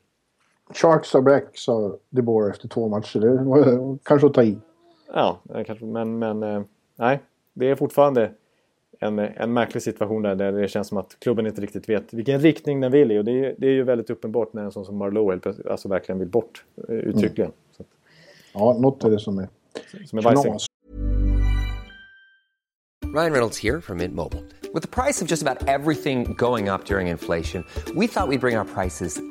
Sharks are back, sa DeBoer efter två matcher. Det var kanske att ta i. Ja, kanske, men, men eh, nej. Det är fortfarande en, en märklig situation där, där det känns som att klubben inte riktigt vet vilken riktning den vill i. Och det är, det är ju väldigt uppenbart när en sån som Marlowe alltså verkligen vill bort eh, uttryckligen. Mm. Ja, något är det som är, som är knas. Ryan Reynolds här från Mint Mobile. Med priset på nästan allt som går upp under inflationen, trodde vi att vi skulle bring våra priser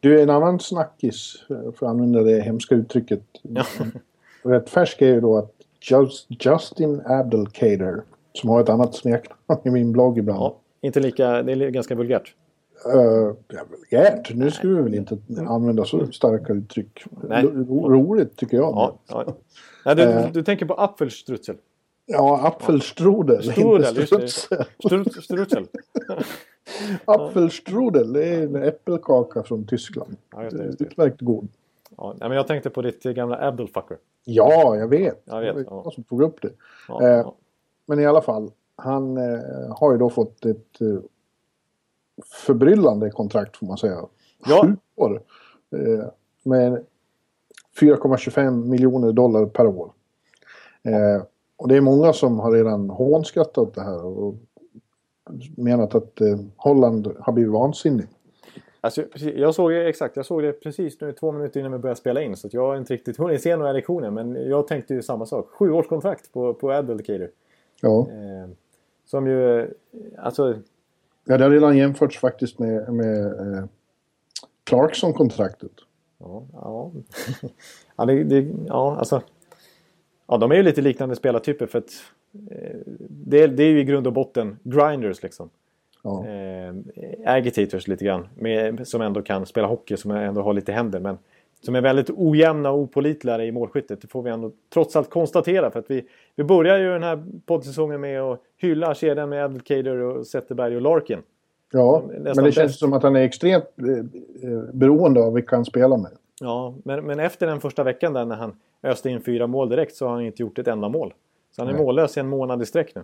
Du, en annan snackis, för att använda det hemska uttrycket. Ja. (laughs) Rätt färsk är ju då att Just, Justin Abdelkader, som har ett annat smeknamn i min blogg ibland. Ja, inte lika, det är ganska vulgärt. Uh, ja, vulgärt? Nu ska vi väl inte använda så starka uttryck. Nej. Ro, roligt tycker jag. Ja, ja. Nej, du, uh, du tänker på Apfelstrutzel? Ja, Apfelstrudel. Strudel, just det. Strutzel. (laughs) (laughs) (laughs) Apfelstrudel, det är en äppelkaka från Tyskland. Ja, just det, just det. Utmärkt god. Ja, men jag tänkte på ditt gamla Abdelfucker. Ja, jag vet. Jag vet. Det var jag som tog upp det. Ja, eh, men i alla fall, han eh, har ju då fått ett eh, förbryllande kontrakt får man säga. Ja. Sju år. Eh, med 4,25 miljoner dollar per år. Eh, och det är många som har redan hånskrattat det här och menat att eh, Holland har blivit vansinnig. Alltså, jag såg exakt, jag såg det precis nu två minuter innan vi började spela in. Så jag har inte riktigt hunnit se några lektioner. Men jag tänkte ju samma sak. Sju års kontrakt på, på Advocator. Ja. Eh, som ju, alltså... Ja, det har redan jämförts faktiskt med, med eh, Clarkson-kontraktet. Ja, ja. (laughs) ja, det, det, ja, alltså. Ja, de är ju lite liknande spelartyper för att eh, det, det, är ju i grund och botten grinders liksom. Ja. Eh, agitators lite grann. Med, som ändå kan spela hockey, som ändå har lite händer. Men som är väldigt ojämna och opålitliga i målskyttet. Det får vi ändå trots allt konstatera. För att vi, vi börjar ju den här poddsäsongen med att hylla kedjan med Advocator och Zetterberg och Larkin. Ja, men det känns bäst. som att han är extremt eh, eh, beroende av vilka han spelar med. Ja, men, men efter den första veckan där när han öste in fyra mål direkt så har han inte gjort ett enda mål. Så han är Nej. mållös i en månad i sträck nu.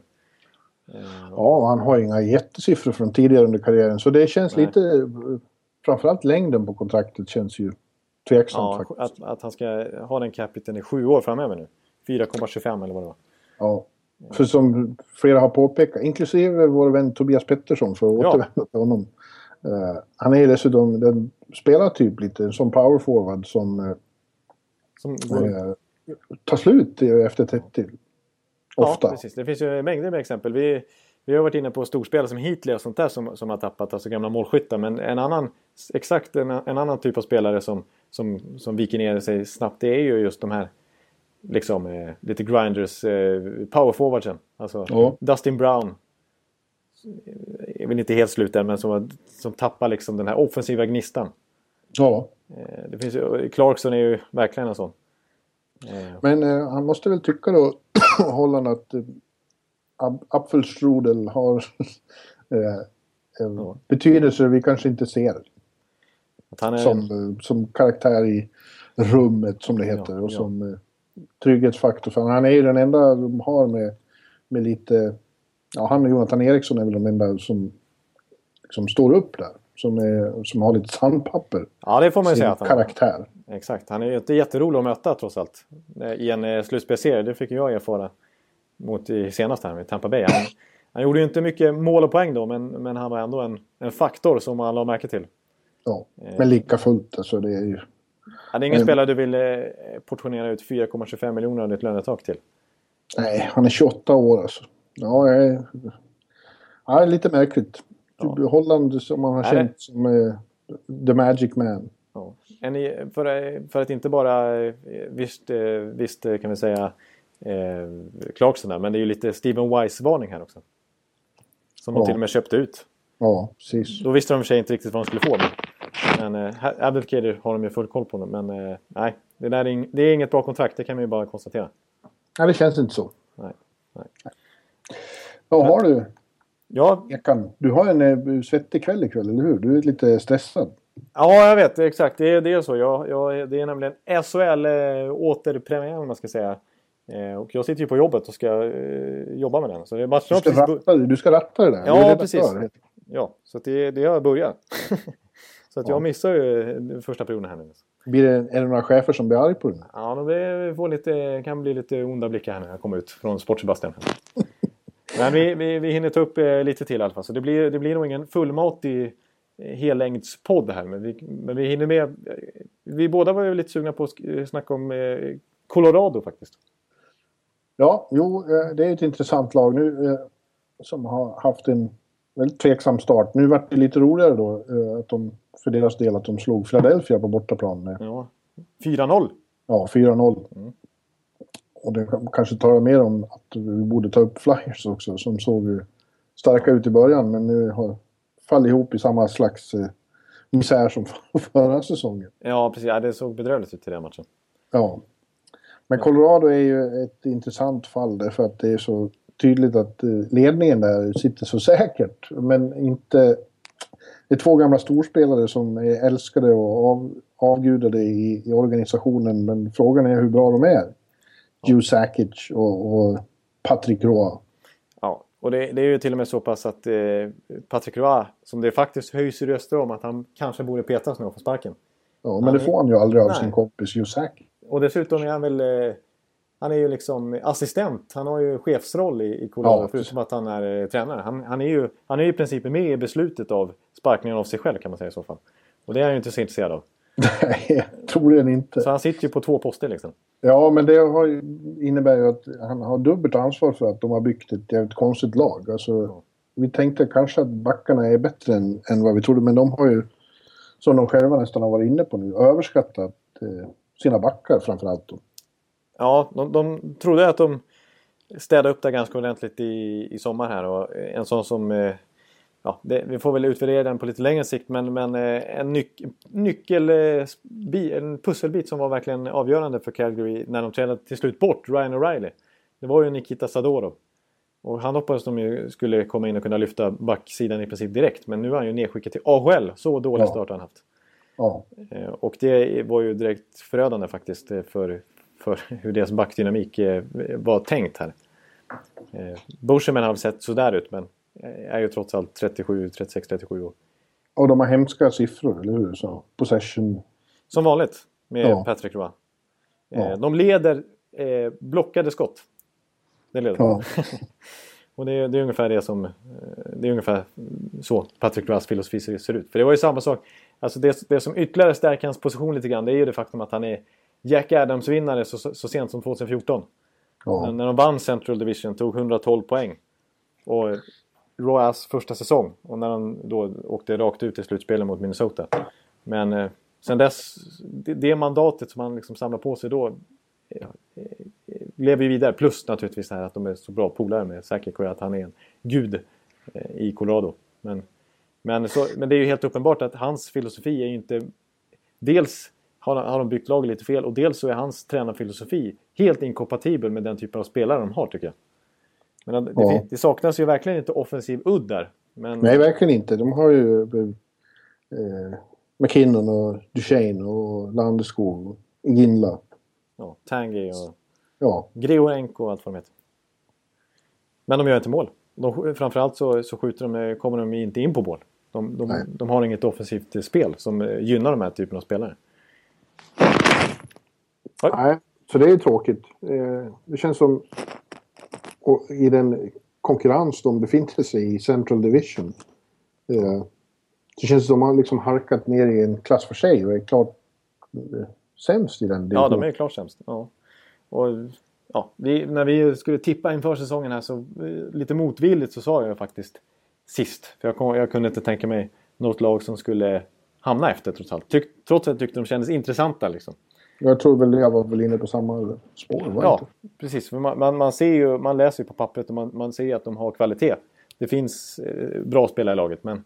Ja, han har inga jättesiffror från tidigare under karriären. Så det känns Nej. lite... Framförallt längden på kontraktet känns ju tveksamt ja, faktiskt. Att, att han ska ha den capiten i sju år framöver nu. 4,25 eller vad det var. Ja. För som flera har påpekat, inklusive vår vän Tobias Pettersson för att ja. återvända till honom. Uh, han är dessutom den spelar typ lite som power forward som, uh, som uh, tar slut efter 30. Ofta. Ja, precis. Det finns ju mängder med exempel. Vi, vi har varit inne på storspelare som Heatley och sånt där som, som har tappat, alltså gamla målskyttar. Men en annan, exakt en, en annan typ av spelare som, som, som viker ner sig snabbt det är ju just de här liksom eh, lite grinders, eh, powerforwardsen. Alltså ja. Dustin Brown. Är väl inte helt slut än men som, som tappar liksom den här offensiva gnistan. Ja. Eh, det finns ju, Clarkson är ju verkligen en sån. Eh. Men eh, han måste väl tycka då, (clears throat) Holland, att eh, Apfelstrudel har (laughs) eh, en ja. betydelse vi kanske inte ser. Är... Som, eh, som karaktär i rummet som det heter ja, och ja. som eh, trygghetsfaktor. För han är ju den enda de har med, med lite... Ja, han och Jonathan Eriksson är väl de enda som, som står upp där. Som, är, som har lite sandpapper. Ja, det får man ju säga. Att han karaktär. Exakt. Han är ju inte jätterolig att möta trots allt. I en eh, slutspelsserie. Det fick jag erfara mot i senast här med Tampa Bay. Han, han gjorde ju inte mycket mål och poäng då men, men han var ändå en, en faktor som alla har märke till. Ja, eh. men lika fullt alltså det är ju... Ja, det är ingen men... spelare du vill eh, portionera ut 4,25 miljoner av ditt lönetak till? Nej, han är 28 år alltså. Ja, är... Ja, lite märkligt. Ja. Holland som man har Nej, känt som uh, the magic man. Ja. En, för, för att inte bara, visst, visst kan vi säga eh, Clarkson där. Men det är ju lite Steven Wise-varning här också. Som ja. de till och med köpte ut. Ja, precis. Då visste de för sig inte riktigt vad de skulle få. Men, men eh, Abdelkader har de ju full koll på. Men eh, nej, Det, där är, det är inget bra kontrakt, det kan vi ju bara konstatera. Nej, det känns inte så. Nej. Nej. Ja, har du, Ja, Ekan, du har en eh, svettig kväll ikväll, eller hur? Du är lite stressad. ja, jag vet exakt. Det är, det är så. Jag, jag, det är nämligen SHL eh, om man ska säga. Eh, och jag sitter ju på jobbet och ska eh, jobba med den. Så det är matcherna Du ska, precis ratta, du ska ratta det där. Ja, redaktör, precis. det. Ja, så det, det har börjat. (laughs) så att Ja. jag missar ju den första perioden här nu. Blir det, är det några chefer som blir arg på dig? Ja, det får lite, kan bli lite onda blickar här när jag kommer ut från Sport-Sebastian. Men vi, vi, vi hinner ta upp eh, lite till i alla fall. Så det blir, det blir nog ingen fullmatig eh, hellängdspodd här. Men vi, men vi hinner med. eh, Vi båda var ju lite sugna på att snacka om Colorado faktiskt. Ja, jo, det är ett intressant lag nu som har haft en väldigt tveksam start. Nu vart det lite roligare då att de, för deras del att de slog Philadelphia på bortaplan med Ja. 4-0. ja, 4-0. Mm. Och det kan- kanske talar mer om att vi borde ta upp Flyers också som såg starka ut i början men nu har fallit ihop i samma slags eh, misär som (laughs) förra säsongen. Ja, precis. Ja, det såg bedrövligt ut i den matchen. Ja. Men Colorado är ju ett intressant fall därför att det är så tydligt att eh, ledningen där sitter så säkert. Men inte... Det är två gamla storspelare som är älskade och av, avgudade i, i organisationen. Men frågan är hur bra de är. Hugh Sakic och, och Patrick Roy. Ja, och det, det är ju till och med så pass att eh, Patrick Roy, som det faktiskt höjs i röster om att han kanske borde petas nu och få sparken. Ja, men det får han ju aldrig av Nej. sin kompis Hugh Sakic. Och dessutom är han väl... Eh, han är ju liksom assistent. Han har ju chefsroll i, i Colorado. Ja, förutom att han är eh, tränare. Han, han, är ju, han är ju i princip med i beslutet av sparkningen av sig själv kan man säga i så fall. Och det är han ju inte så intresserad av. Nej, troligen inte. Så han sitter ju på två poster liksom. Ja, men det har, innebär ju att han har dubbelt ansvar för att de har byggt ett jävligt konstigt lag. Alltså, vi tänkte kanske att backarna är bättre än, än vad vi trodde, men de har ju, som de själva nästan har varit inne på nu, överskattat eh, sina backar framförallt. Ja, de, de trodde att de städade upp det ganska ordentligt i, i sommar här. Och en sån som... Eh, ja, det, vi får väl utvärdera den på lite längre sikt. Men, men eh, en nyc, nyckel... Eh, en pusselbit som var verkligen avgörande för Calgary när de tränade till slut bort Ryan O'Reilly. Det var ju Nikita Sadorov. Och han hoppades de ju skulle komma in och kunna lyfta backsidan i princip direkt. Men nu är han ju nedskickad till AHL. Så dålig start har han haft. Ja, Eh, Och det var ju direkt förödande faktiskt för, för hur deras backdynamik var tänkt här. Busherman har sett sådär ut men är ju trots allt 37, 36, 37 år. och de har hemska siffror, eller hur? Så, possession. Som vanligt med Ja. Patrick Roy. Eh, Ja. De leder eh, blockade skott. Det leder de. Ja. (laughs) Och det är, det är ungefär det som... eh, Det är ungefär så Patrick Roys filosofi ser ut. För det var ju samma sak. Alltså det, det som ytterligare stärker hans position lite grann det är ju det faktum att han är Jack Adams-vinnare så, så sent som 2014. När, Ja, när de vann Central Division tog 112 poäng. Och Royals första säsong. Och när de då åkte rakt ut i slutspelet mot Minnesota. Men eh, sen dess, det, det mandatet som han liksom samlar på sig då eh, eh, lever ju vidare. Plus naturligtvis det här att de är så bra polare med Sakic och att han är en gud eh, i Colorado. Men, men, så, men det är ju helt uppenbart att hans filosofi är ju inte... Dels har, har de byggt laget lite fel och dels så är hans tränarfilosofi helt inkompatibel med den typen av spelare de har tycker jag. Men det, Ja. det, saknas ju verkligen inte offensiv udd där. Men, nej, verkligen inte. De har ju eh, McKinnon och Duchene och Landeskog och Ginla. ja, Tanguy och Ja, Grigorenko och allt vad de heter. Men de gör inte mål. De, framförallt så, så skjuter de, kommer de inte in på mål. De, de, de har inget offensivt eh, spel som eh, gynnar de här typen av spelare. Nej, så det är tråkigt. Eh, Det känns som och i den konkurrens de befinner sig i, Central Division. eh, Så känns det som att de har liksom harkat ner i en klass för sig och är klart eh, sämst i den Ja, de är klart sämst. Ja. Och, ja, vi, när vi skulle tippa inför säsongen här så eh, lite motvilligt så sa jag faktiskt sist. För jag, kom, jag kunde inte tänka mig något lag som skulle hamna efter trots allt. Tyck, trots att jag tyckte de kändes intressanta liksom. Jag tror väl jag var väl inne på samma spår. Ja, inte? precis. Man, man, man, ser ju, man läser ju på pappret och man, man ser att de har kvalitet. Det finns eh, bra spelare i laget men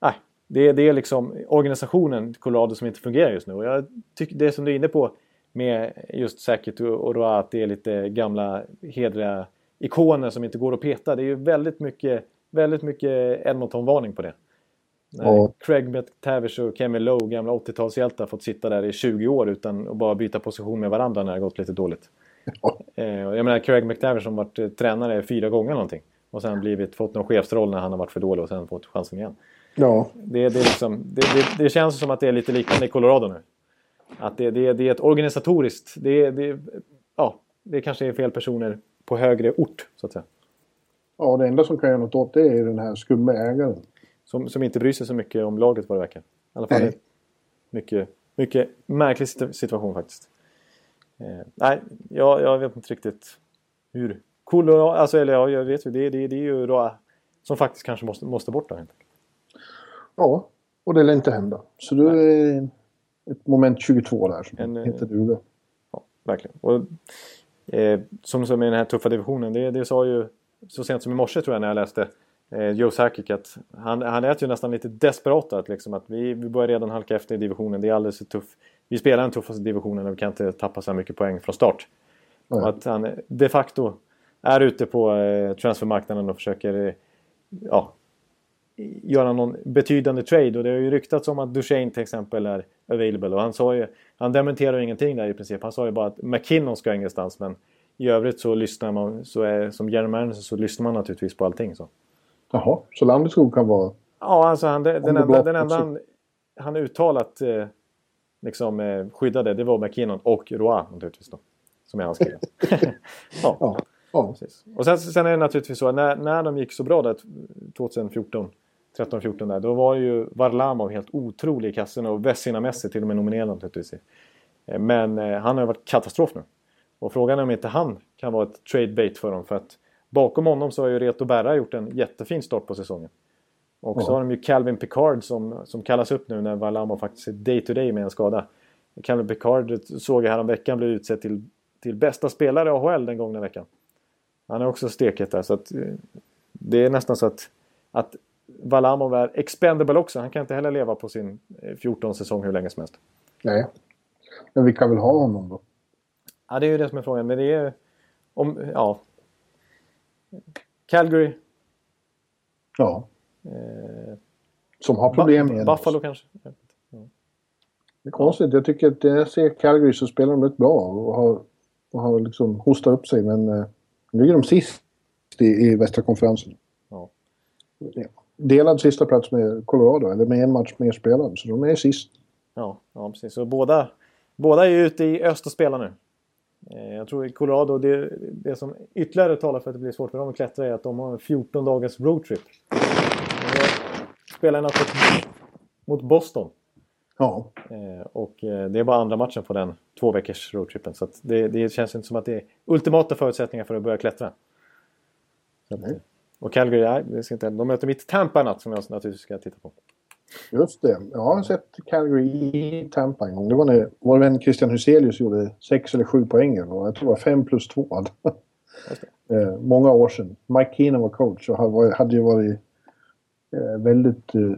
nej, det, det är liksom organisationen Colorado som inte fungerar just nu. Och jag tycker det som du är inne på, med just Sackett och Roa att det är lite gamla hedriga ikoner som inte går att peta. Det är ju väldigt mycket, väldigt mycket Edmonton-varning på det. När Craig McTavish och Kevin Lowe, gamla 80-talshjältar, fått sitta där i 20 år utan att bara byta position med varandra när det gått lite dåligt. Ja. Eh, jag menar Craig McTavish som varit eh, tränare fyra gånger någonting. Och sen blivit, fått någon chefsroll när han har varit för dålig och sen fått chansen igen. Ja. Det, det, är liksom, det, det, det, känns som att det är lite liknande i Colorado nu. Att det, det, det är ett organisatoriskt... Det, det, ja, det kanske är fel personer på högre ort, så att säga. Ja, det enda som kan göra något åt det är den här skumma ägaren. Som, som inte bryr sig så mycket om laget vad det verkar. I alla fall nej. mycket, mycket märklig situation faktiskt. Eh, nej, jag, jag vet inte riktigt hur... Colorado, alltså, eller ja, jag vet ju. Det, det, det är ju då, som faktiskt kanske måste, måste bort där. Ja, och det lär inte hända. Så då är ett moment 22 där som en, inte duger. Ja, verkligen. Och, eh, som, som i den här tuffa divisionen, det, det sa ju så sent som i morse tror jag när jag läste eh, Joe Sakic att han, han lät ju nästan lite desperat att, liksom, att vi, vi börjar redan halka efter i divisionen. Det är alldeles för tuff. Vi spelar den tuffaste divisionen och vi kan inte tappa så här mycket poäng från start. Mm. Att han de facto är ute på eh, transfermarknaden och försöker eh, ja, göra någon betydande trade. Och det har ju ryktats om att Duchene till exempel är available. Och han sa ju, han dementerar ingenting där i princip. Han sa ju bara att McKinnon ska ingenstans. Men i övrigt så lyssnar man, så är, som general manager så lyssnar man naturligtvis på allting. Så. Jaha, så Landeskog kan vara... Ja, alltså han, den, den enda, den enda han, han uttalat eh, liksom, eh, skyddade det var McKinnon och Roy naturligtvis då. Som är hans kille. (laughs) ja. ja. ja. Precis. Och sen, sen är det naturligtvis så när, när de gick så bra där 2014 13-14 där. Då var ju Varlamov helt otrolig i kassorna och Vesina-Messi till och med nominerad naturligtvis. Eh, men eh, han har ju varit katastrof nu. Och frågan är om inte han kan vara ett trade bait för dem. För att bakom honom så har ju Reto Berra gjort en jättefin start på säsongen. Och ja. så har de ju Calvin Picard som, som kallas upp nu när Varlamov faktiskt är day to day med en skada. Calvin Picard såg jag häromveckan bli utsedd till, till bästa spelare i AHL den gångna veckan. Han är också steket där så att eh, det är nästan så att, att Valamov är expendable också. Han kan inte heller leva på sin 14 eh, säsong hur länge som helst. Nej. Men vi kan väl ha honom då? Ja, det är ju det som är frågan. Men det är... Om, ja. Calgary. Ja. Eh, som har problem med Buffalo kanske? Ja. Det är konstigt. Jag tycker att när jag ser Calgary så spelar de rätt bra och har, och har liksom hostat upp sig. Men eh, nu ligger de sist i, i västra konferensen. Ja delad sista plats med Colorado, eller med en match mer spelad. Så de är sist. Ja, ja precis. Så båda, båda är ute i öst och spelar nu. Eh, jag tror i Colorado, det, det som ytterligare talar för att det blir svårt för dem att klättra är att de har en 14 dagars roadtrip. Spelar en natt mot Boston. Ja. Eh, och eh, det är bara andra matchen på den två veckors roadtrippen. Så det, det, känns inte som att det är ultimata förutsättningar för att börja klättra. Att, och Calgary, nej, det ska inte, de möter mitt Tampa natt som jag naturligtvis ska titta på. Just det. Jag har sett Calgary i Tampa en gång. Det var när vår vän Christian Huselius gjorde sex eller sju poäng. Och jag tror det var fem plus två. (laughs) eh, många år sedan. Mike Keenan var coach och hade ju varit eh, väldigt eh,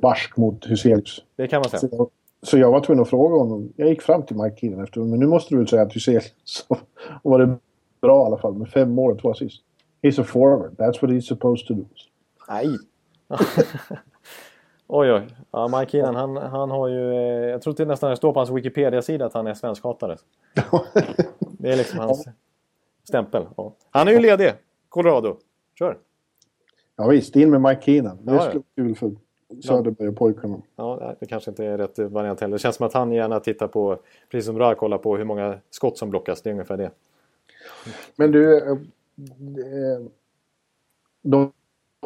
barsk mot Huselius. Det kan man säga. Så jag, så jag var tvungen att fråga honom. Jag gick fram till Mike Keenan efter men nu måste du väl säga att Huselius (laughs) var det bra i alla fall med fem mål och två assist. He's a forward. That's what he's supposed to do. Nej. (laughs) oj, oj. Ja, Mike Keenan, han, han har ju... Eh, jag tror till nästan det står på hans Wikipedia-sida att han är svenskhatare. (laughs) det är liksom hans stämpel. Ja. Han är ju ledig. Colorado. Kör! Ja, visst, in med Mike Keenan. Det skulle ja. kul för Söderberg-pojkarna. Ja, det kanske inte är rätt variant heller. Det känns som att han gärna tittar på, precis som Ra kollar på hur många skott som blockas. Det är ungefär det. Men du, eh, de,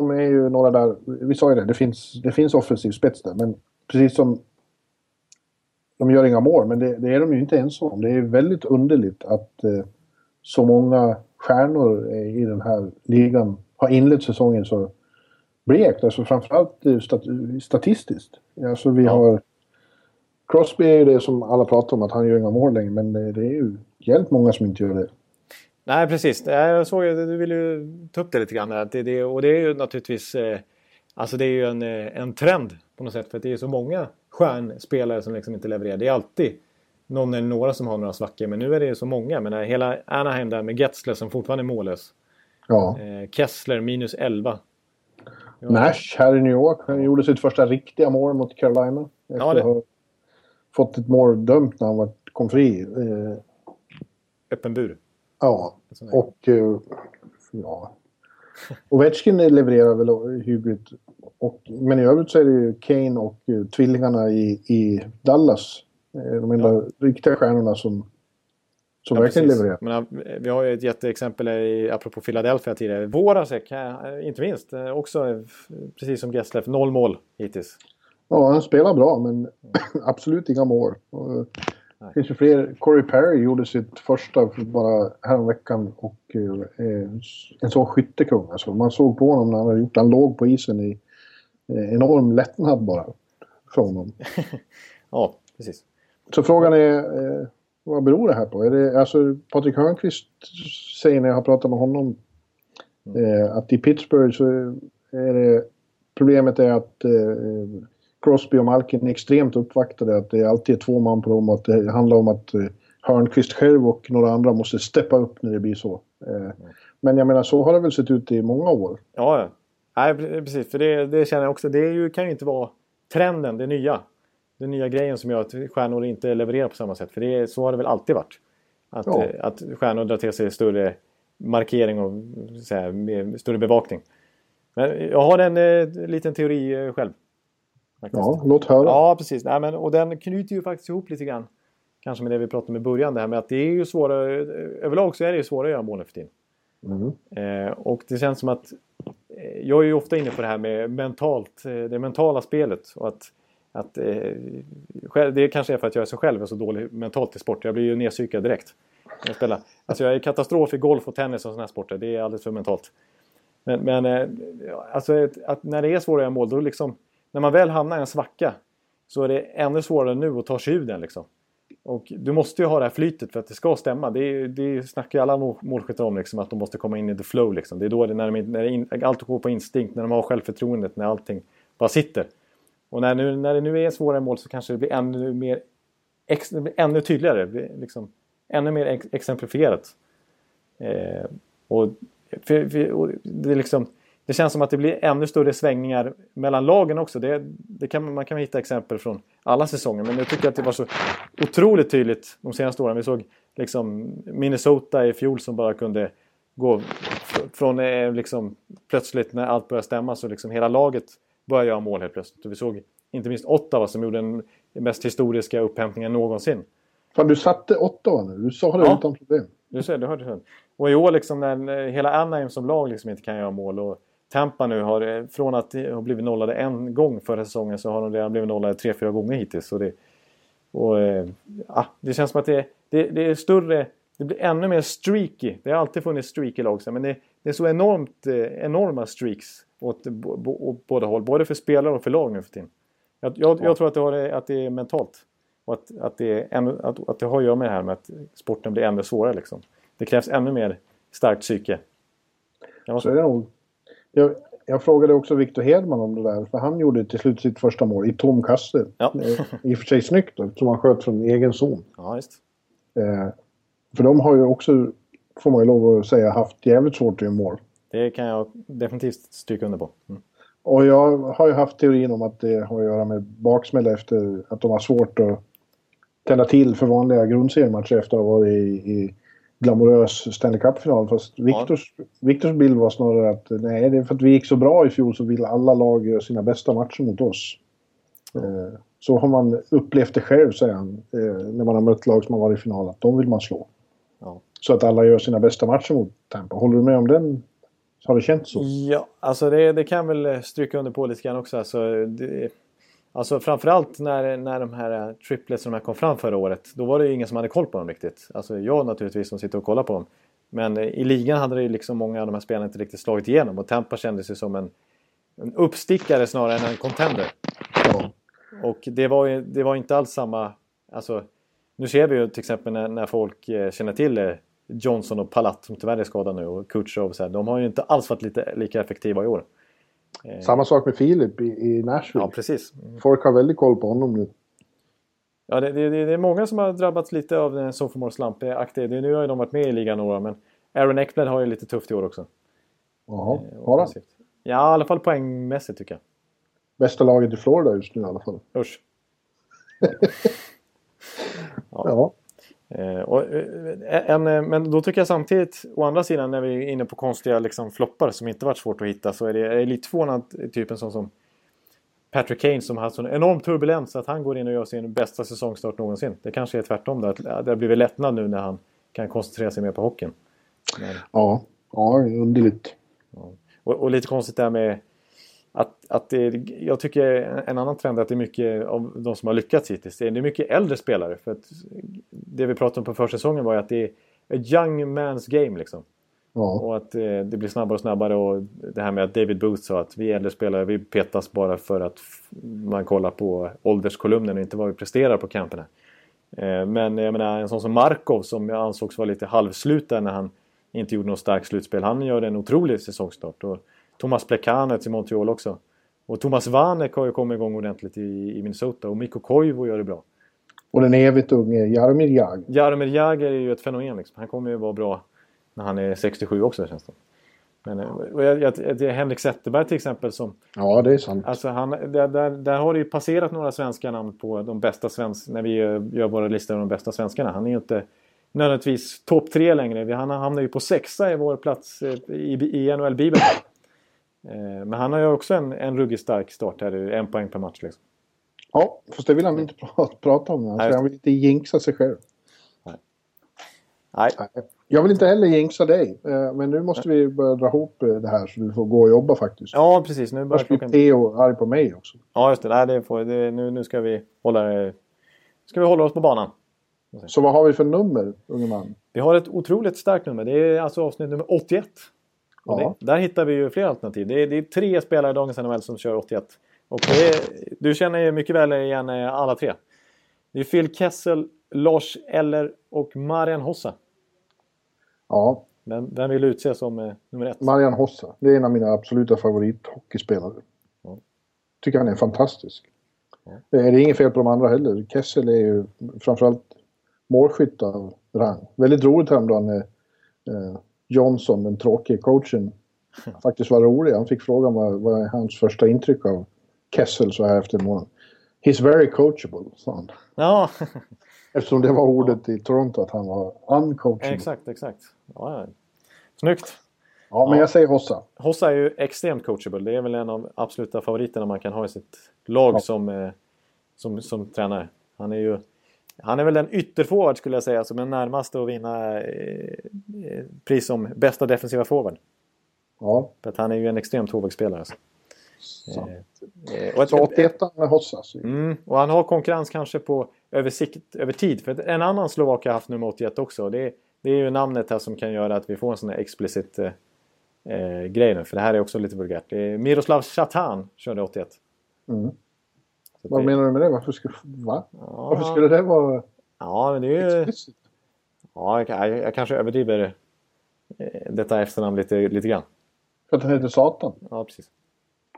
de är ju några där, vi sa ju det, det finns, det finns offensiv spets där. Men precis som de gör inga mål, men det, det är de ju inte ensamma om. Det är väldigt underligt att eh, så många stjärnor i den här ligan har inlett säsongen så blekt. Alltså framförallt eh, stat, statistiskt. Alltså vi ja. har... Crosby är ju det som alla pratar om, att han gör inga mål längre. Men det, det är ju jävligt många som inte gör det. Nej, precis. Jag såg att du ville ju ta upp det lite grann. Det, det, och det är ju naturligtvis eh, alltså det är ju en, eh, en trend på något sätt. För att det är så många stjärnspelare som liksom inte levererar. Det är alltid någon eller några som har några svackor. Men nu är det så många. Men hela Anaheim där med Getzler som fortfarande är mållös. Ja. Eh, Kessler minus 11. Ja. Nash här i New York. Han gjorde sitt första riktiga mål mot Carolina. Efter ja, det... att ha fått ett mål dömt när han kom fri. Eh... Öppen bur. Ja. Och... Eh, ja. Ovechkin levererar väl hyggligt. Och, men i övrigt så är det ju Kane och uh, tvillingarna i, i Dallas. De enda ja. riktiga stjärnorna som, som ja, verkligen precis. levererar. Men, vi har ju ett jätteexempel i, apropå Philadelphia tidigare. Vårasek, inte minst. Också precis som Gesslev, noll mål hittills. Ja, han spelar bra men (clears throat) absolut inga mål. Det finns ju fler. Corey Perry gjorde sitt första för bara häromveckan och eh, en sån skyttekung. Alltså, man såg på honom när han hade gjort Han låg på isen i eh, enorm lättnad bara för honom. (laughs) ja, precis. Så frågan är, eh, vad beror det här på? Är det, alltså, Patrik Hörnqvist säger när jag har pratat med honom mm. eh, att i Pittsburgh så är det problemet är att eh, Crosby och Malkin är extremt uppvaktade. Att det alltid är två man på dem och att det handlar om att eh, Hörnqvist själv och några andra måste steppa upp när det blir så. Eh, men jag menar, så har det väl sett ut i många år. Ja. Nej, precis. För det, det känner jag också. Det ju, kan ju inte vara trenden, det nya. Den nya grejen som gör att stjärnor inte levererar på samma sätt. För det, så har det väl alltid varit. Att, ja. Eh, att stjärnor drar till sig större markering och här, större bevakning. Men jag har en eh, liten teori eh, själv. Ja, låt höra. Ja, precis. Nej, men, och den knyter ju faktiskt ihop lite grann. Kanske med det vi pratade om i början. Det här med att det är ju svårare. Överlag så är det ju svårare att göra mål nu för tiden. Mm. Eh, och det känns som att eh, jag är ju ofta inne på det här med mentalt, eh, det mentala spelet. Och att, att, eh, det kanske är för att jag är så själv är så dålig mentalt i sport. Jag blir ju nedpsykad direkt. Jag, spelar. Alltså jag är katastrof i golf och tennis och sådana här sporter. Det är alldeles för mentalt. Men, men eh, alltså, att när det är svårare att göra mål då liksom när man väl hamnar i en svacka så är det ännu svårare nu att ta sig ur den. Liksom. Och du måste ju ha det här flytet för att det ska stämma. Det, det snackar ju alla målskyttar om, liksom, att de måste komma in i the flow. Liksom. Det är då det, när, de, när in, allt går på instinkt, när de har självförtroendet, när allting bara sitter. Och när, nu, när det nu är svårare mål så kanske det blir ännu, mer, ex, ännu tydligare. Liksom, ännu mer ex, exemplifierat. Eh, och, för, för, och det är liksom det känns som att det blir ännu större svängningar mellan lagen också. Det, det kan, man kan hitta exempel från alla säsonger. Men jag tycker att det var så otroligt tydligt de senaste åren. Vi såg liksom Minnesota i fjol som bara kunde gå från eh, liksom, plötsligt när allt började stämma så liksom hela laget började göra mål helt plötsligt. Och vi såg inte minst Ottawa som gjorde den mest historiska upphämtningen någonsin. Fan, du satte Ottawa nu. Du sa det ja. utan problem. Du ser, du hörde det. Och i år liksom när hela Anaheim som lag liksom inte kan göra mål och Tampa nu har, eh, från att ha blivit nollade en gång förra säsongen så har de redan blivit nollade tre, fyra gånger hittills. Så det, och, eh, ja, det känns som att det, det, det, är större, det blir ännu mer streaky. Det har alltid funnits streaky lag men det, det, är så enormt, eh, enorma streaks åt, åt båda håll. Både för spelare och för lag nu för tiden. Jag, jag, jag tror att det, har, att det är mentalt. Och att, att, det ännu, att, att det har att göra med det här med att sporten blir ännu svårare. Liksom. Det krävs ännu mer starkt psyke. Så är det nog. Jag, jag frågade också Victor Hedman om det där, för han gjorde till slut sitt första mål i tom kasse. Ja. Eh, I och för sig snyggt då, som han sköt från egen zon. Ja, just. Eh, för de har ju också, får man ju lov att säga, haft jävligt svårt att göra mål. Det kan jag definitivt stryka under på. Mm. Och jag har ju haft teorin om att det har att göra med baksmälla efter att de har svårt att tända till för vanliga grundseriematcher efter att ha varit i, i glamorös Stanley Cup-final. Fast Viktors, ja. Viktors bild var snarare att nej, det är för att vi gick så bra i fjol så vill alla lag göra sina bästa matcher mot oss. Eh, så har man upplevt det själv, säger han, eh, när man har mött lag som har varit i final, att de vill man slå. Ja. Så att alla gör sina bästa matcher mot Tampa. Håller du med om den? Har det känts så? Ja, alltså det, det kan väl stryka under på lite grann också. Alltså det, Alltså framförallt när, när de här eh, triplets som kom fram förra året. Då var det ingen som hade koll på dem riktigt. Alltså jag naturligtvis som sitter och kollar på dem. Men eh, i ligan hade det liksom många av de här spelarna inte riktigt slagit igenom. Och Tampa kändes ju som en, en uppstickare snarare än en contender. Ja. Och det var, ju, det var inte alls samma... Alltså, nu ser vi ju till exempel när, när folk eh, känner till Johnson och Palat som tyvärr är skadade nu och Kutjov. Så här, de har ju inte alls varit lite, lika effektiva i år. Eh, Samma sak med Filip i, Nashville. Ja, precis. Folk har väldigt koll på honom nu. Ja, det, det, det är många som har drabbats lite av den sophomore slump-aktig. Nu har ju de varit med i ligan några, men Aaron Ekblad har ju lite tufft i år också. Jaha, Eh, har han? Ja, i alla fall poängmässigt tycker jag. Bästa laget i Florida just nu i alla fall. Usch. (laughs) Ja. Eh, och, eh, en, eh, men då tycker jag samtidigt, å andra sidan när vi är inne på konstiga liksom, floppar som inte varit svårt att hitta så är det, är det lite förvånad typ en sån som Patrick Kane som har haft sån enorm turbulens att han går in och gör sin bästa säsongstart någonsin. Det kanske är tvärtom att ja, det har blivit lättnad nu när han kan koncentrera sig mer på hockeyn. Men, Ja, ja underligt. och, och lite konstigt där med att, att det, jag tycker en annan trend är att det är mycket av de som har lyckats hittills. Det är mycket äldre spelare. För att det vi pratade om på försäsongen var ju att det är a young man's game liksom. Ja, Och att eh, det blir snabbare och snabbare. Och det här med att David Booth sa att vi äldre spelare vi petas bara för att man kollar på ålderskolumnen och inte vad vi presterar på camperna. Eh, men jag menar en sån som Markov som jag ansågs vara lite halvslut där när han inte gjorde något starkt slutspel. Han gör en otrolig säsongstart. Och Thomas Plekanec i Montreal också. Och Thomas Vanek har ju kommit igång ordentligt i, i Minnesota. Och Mikko Koivu gör det bra. och den evigt unge Jaromir Jagr. Jaromir Jagr är ju ett fenomen. Liksom. Han kommer ju vara bra när han är 67 också känns det Men eh, och jag, jag, är Henrik Zetterberg till exempel som... Ja, det är sant. Alltså han, där, där, där har det ju passerat några svenska namn på de bästa svenska... När vi gör, våra listor av de bästa svenskarna. Han är ju inte nödvändigtvis topp tre längre. Han hamnar ju på sexa i vår plats eh, i, i NHL-bibeln. Eh, Men han har ju också en, en ruggigt stark start här. En poäng per match liksom. Ja, fast det vill han inte prata, prata om. Nej, Alltså, han vill inte jinxa sig själv. Nej, Jag vill inte heller jinxa dig. eh, Men nu måste vi börja dra ihop det här så du får gå och jobba faktiskt. ja precis. Nu börjar klockan... Theo arg på mig också. Ja, just det. Nej, det får, det, nu, nu ska vi hålla ska vi hålla oss på banan. Så vad har vi för nummer, unge man? Vi har ett otroligt starkt nummer. Det är alltså avsnitt nummer 81. Ja. det, där hittar vi ju fler alternativ. Det är, det är tre spelare i dagens NHL som kör 81. Och är, du känner ju mycket väl igen eh, alla tre. Det är Phil Kessel, Lars Eller och Marian Hossa. Ja, Vem, vem vill utse som eh, nummer ett? Marian Hossa. Det är en av mina absoluta favorithockeyspelare. Ja. Tycker han är fantastisk. Det är inget fel på de andra heller. Kessel är ju framförallt målskytt av rang. Väldigt roligt häromdagen när eh, Johnson, den tråkiga coachen, (laughs) faktiskt var rolig. Han fick frågan vad, vad är hans första intryck av Kessel så här efter en månad. He's very coachable, sa han. Ja, (laughs) Eftersom det var ordet i Toronto att han var uncoachable. exakt, exakt. Ja, ja. Snyggt! Ja, men jag säger Hossa. Hossa är ju extremt coachable. Det är väl en av absoluta favoriterna man kan ha i sitt lag Ja. som, eh, som, som tränare. Han är ju han är väl den ytterforward skulle jag säga som är närmast att vinna eh, eh, pris som bästa defensiva forward. Ja, För att han är ju en extrem tvåvägsspelare. Alltså. så. Eh, och, ett, Så 81 med Hossa. Så. mm, och han har konkurrens kanske på över, sikt, över tid. För en annan slovak har haft nummer 81 också. Det, det är ju namnet här som kan göra att vi får en sån här explicit eh, eh, grej nu. För det här är också lite vulgärt. Miroslav Chatan körde 81. Mm. Vad det- menar du med det? Varför skulle, va? Ja. Varför skulle det vara Ja, men det är ju... explicit? Ja, jag, jag, kanske överdriver eh, detta efternamn lite, lite grann. För att den heter Satan? Ja, precis.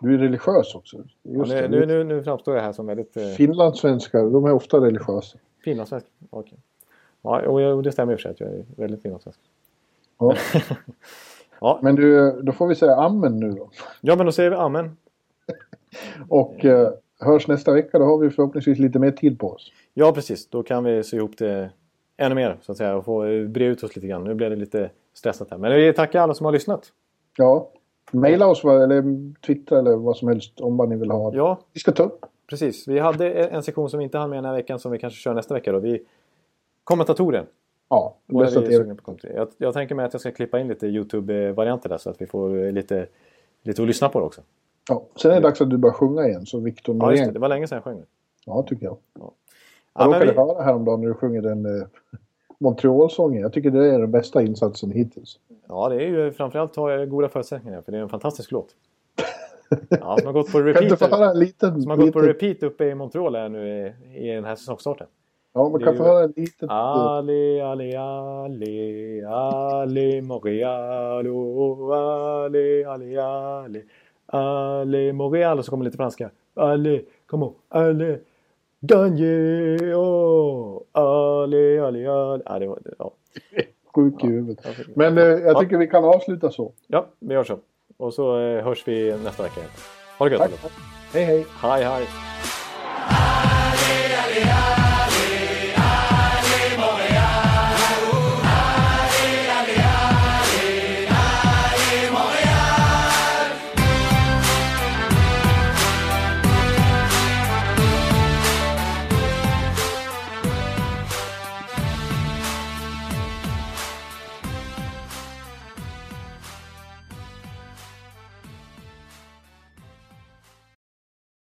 Du är religiös också. Ja, nu, det. nu, nu, nu framstår jag här som väldigt eh, Finlandssvenskar, de är ofta religiösa. finlandssvensk. Okej. Ja, och, och det stämmer i och för sig att jag är väldigt finlandssvensk. Ja. (laughs) Ja. Men du, då får vi säga amen nu då. Ja, men då säger vi amen. (laughs) Och eh, hörs nästa vecka, då har vi förhoppningsvis lite mer tid på oss. Ja, precis. Då kan vi sy ihop det ännu mer så att säga och få eh, bre ut oss lite grann. Nu blev det lite stressat här. Men vi tackar alla som har lyssnat. Ja, mejla oss eller twittra eller vad som helst om vad ni vill ha. Ja, Vi ska ta upp. precis. Vi hade en sektion som vi inte hann med den här veckan som vi kanske kör nästa vecka. Då. Vi... Kommentatorer. Ja, Båda bäst att vi är sugna på kommentatorer. jag, jag tänker mig att jag ska klippa in lite YouTube-varianter där så att vi får eh, lite, lite att lyssna på det också. Ja. Sen är det dags att du börjar sjunga igen, så Victor Ja, just det. Norén. Det var länge sedan jag sjöng. Ja, tycker jag. Ja, Jag råkade vi... höra häromdagen när du sjunger den eh, Montreal-sången. Jag tycker det är den bästa insatsen hittills. ja, det är ju framförallt har jag goda förutsättningar för det är en fantastisk låt. (laughs) Ja, som har gått på repeat, liten... som har gått på liten repeat uppe i Montreal här nu i, i den här säsongstarten. ja, man kan få höra en liten... Ali, Ali, Ali, Ali, Montreal, Ali, Ali, Ali, Ali, Montreal. Och så kommer lite franska. Ali, come on, Ali, Ganje, oh, ali, ali, ali. Ja, det var, ja. Sjuk i huvudet. Men eh, jag tycker vi kan avsluta så. ja, vi gör så. Och så eh, hörs vi nästa vecka. Ha det gött. Tack. Hej hej. Hej, hej.